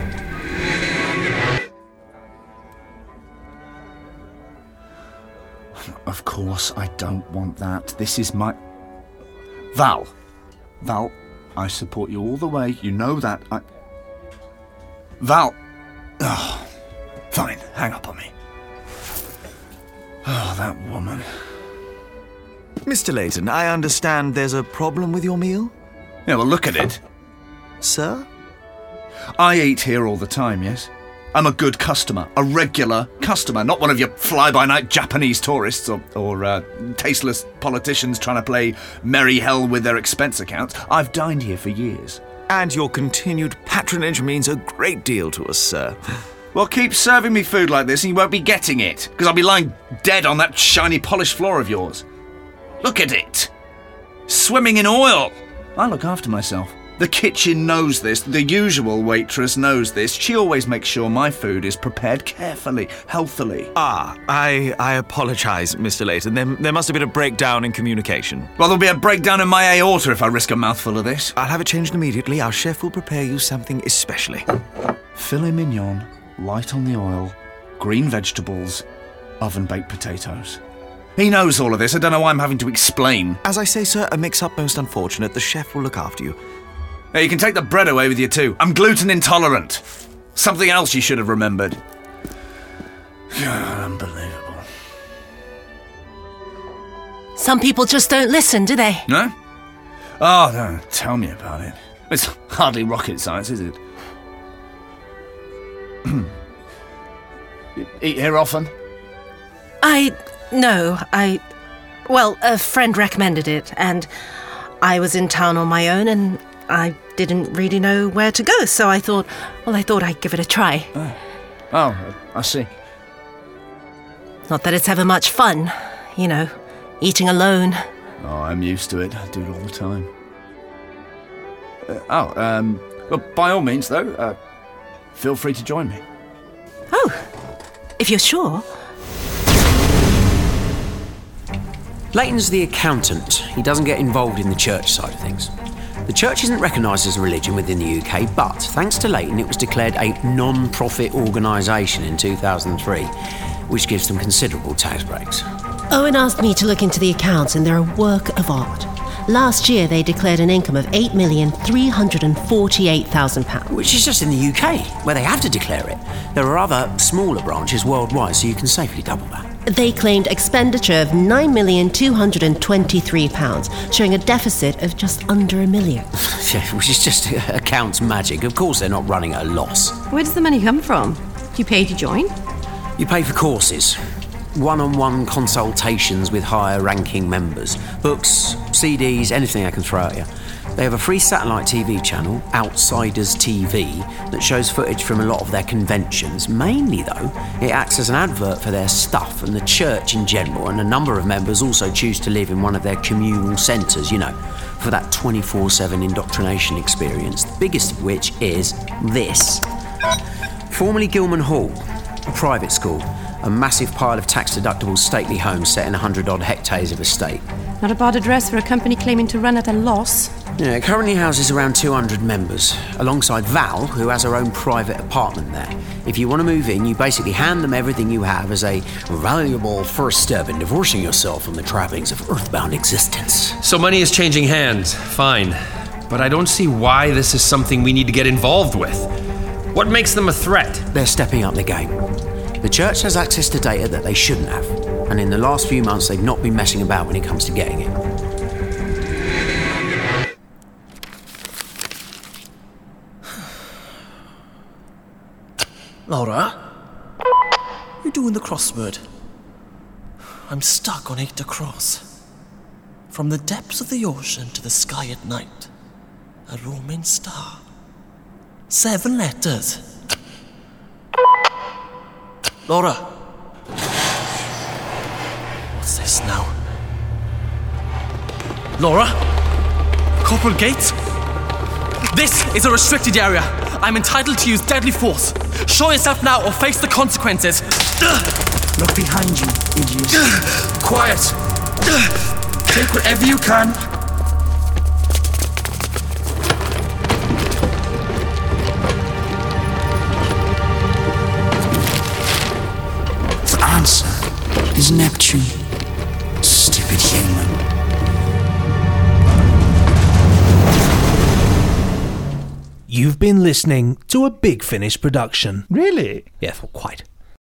Of course, I don't want that. This is my. Val. Val, I support you all the way. You know that. I. Val. Oh, fine, hang up on me. Oh, that woman. Mr. Layton, I understand there's a problem with your meal? Yeah, well, look at it. Sir? I eat here all the time, yes? I'm a good customer, a regular customer, not one of your fly by night Japanese tourists or, or uh, tasteless politicians trying to play merry hell with their expense accounts. I've dined here for years. And your continued patronage means a great deal to us, sir. Well, keep serving me food like this and you won't be getting it, because I'll be lying dead on that shiny polished floor of yours. Look at it! Swimming in oil! I look after myself. The kitchen knows this, the usual waitress knows this. She always makes sure my food is prepared carefully, healthily. Ah, I I apologise, Mr. Layton. There, there must have been a breakdown in communication. Well, there'll be a breakdown in my aorta if I risk a mouthful of this. I'll have it changed immediately. Our chef will prepare you something especially. Filet mignon, light on the oil, green vegetables, oven baked potatoes. He knows all of this. I don't know why I'm having to explain. As I say, sir, a mix up most unfortunate. The chef will look after you. Hey, you can take the bread away with you too. I'm gluten intolerant. Something else you should have remembered. Unbelievable. Some people just don't listen, do they? No? Ah, oh, no, tell me about it. It's hardly rocket science, is it? Eat here often? I. No, I. Well, a friend recommended it, and I was in town on my own, and I didn't really know where to go, so I thought, well, I thought I'd give it a try. Oh, I see. Not that it's ever much fun, you know, eating alone. Oh, I'm used to it. I do it all the time. Uh, oh, um, well, by all means, though, uh, feel free to join me. Oh, if you're sure. Layton's the accountant. He doesn't get involved in the church side of things. The church isn't recognised as a religion within the UK, but thanks to Layton, it was declared a non profit organisation in 2003, which gives them considerable tax breaks. Owen asked me to look into the accounts, and they're a work of art. Last year, they declared an income of £8,348,000. Which is just in the UK, where they have to declare it. There are other smaller branches worldwide, so you can safely double that. They claimed expenditure of £9,223, showing a deficit of just under a million. Yeah, which is just uh, accounts magic. Of course, they're not running at a loss. Where does the money come from? Do you pay to join? You pay for courses. One on one consultations with higher ranking members. Books, CDs, anything I can throw at you. They have a free satellite TV channel, Outsiders TV, that shows footage from a lot of their conventions. Mainly, though, it acts as an advert for their stuff and the church in general, and a number of members also choose to live in one of their communal centres, you know, for that 24 7 indoctrination experience, the biggest of which is this. Formerly Gilman Hall, a private school, a massive pile of tax deductible stately homes set in 100 odd hectares of estate. Not a bad address for a company claiming to run at a loss. Yeah, it currently houses around 200 members, alongside Val, who has her own private apartment there. If you want to move in, you basically hand them everything you have as a valuable first step in divorcing yourself from the trappings of earthbound existence. So money is changing hands, fine. But I don't see why this is something we need to get involved with. What makes them a threat? They're stepping up the game. The church has access to data that they shouldn't have, and in the last few months, they've not been messing about when it comes to getting it. Laura? You're doing the crossword? I'm stuck on eight across. From the depths of the ocean to the sky at night, a roaming star. Seven letters. Laura! What's this now? Laura? Corporal Gates? This is a restricted area. I'm entitled to use deadly force. Show yourself now or face the consequences. Look behind you, idiot. Quiet. Take whatever you can. Is Neptune. Stupid human. You've been listening to a Big Finish production. Really? Yeah, well, quite.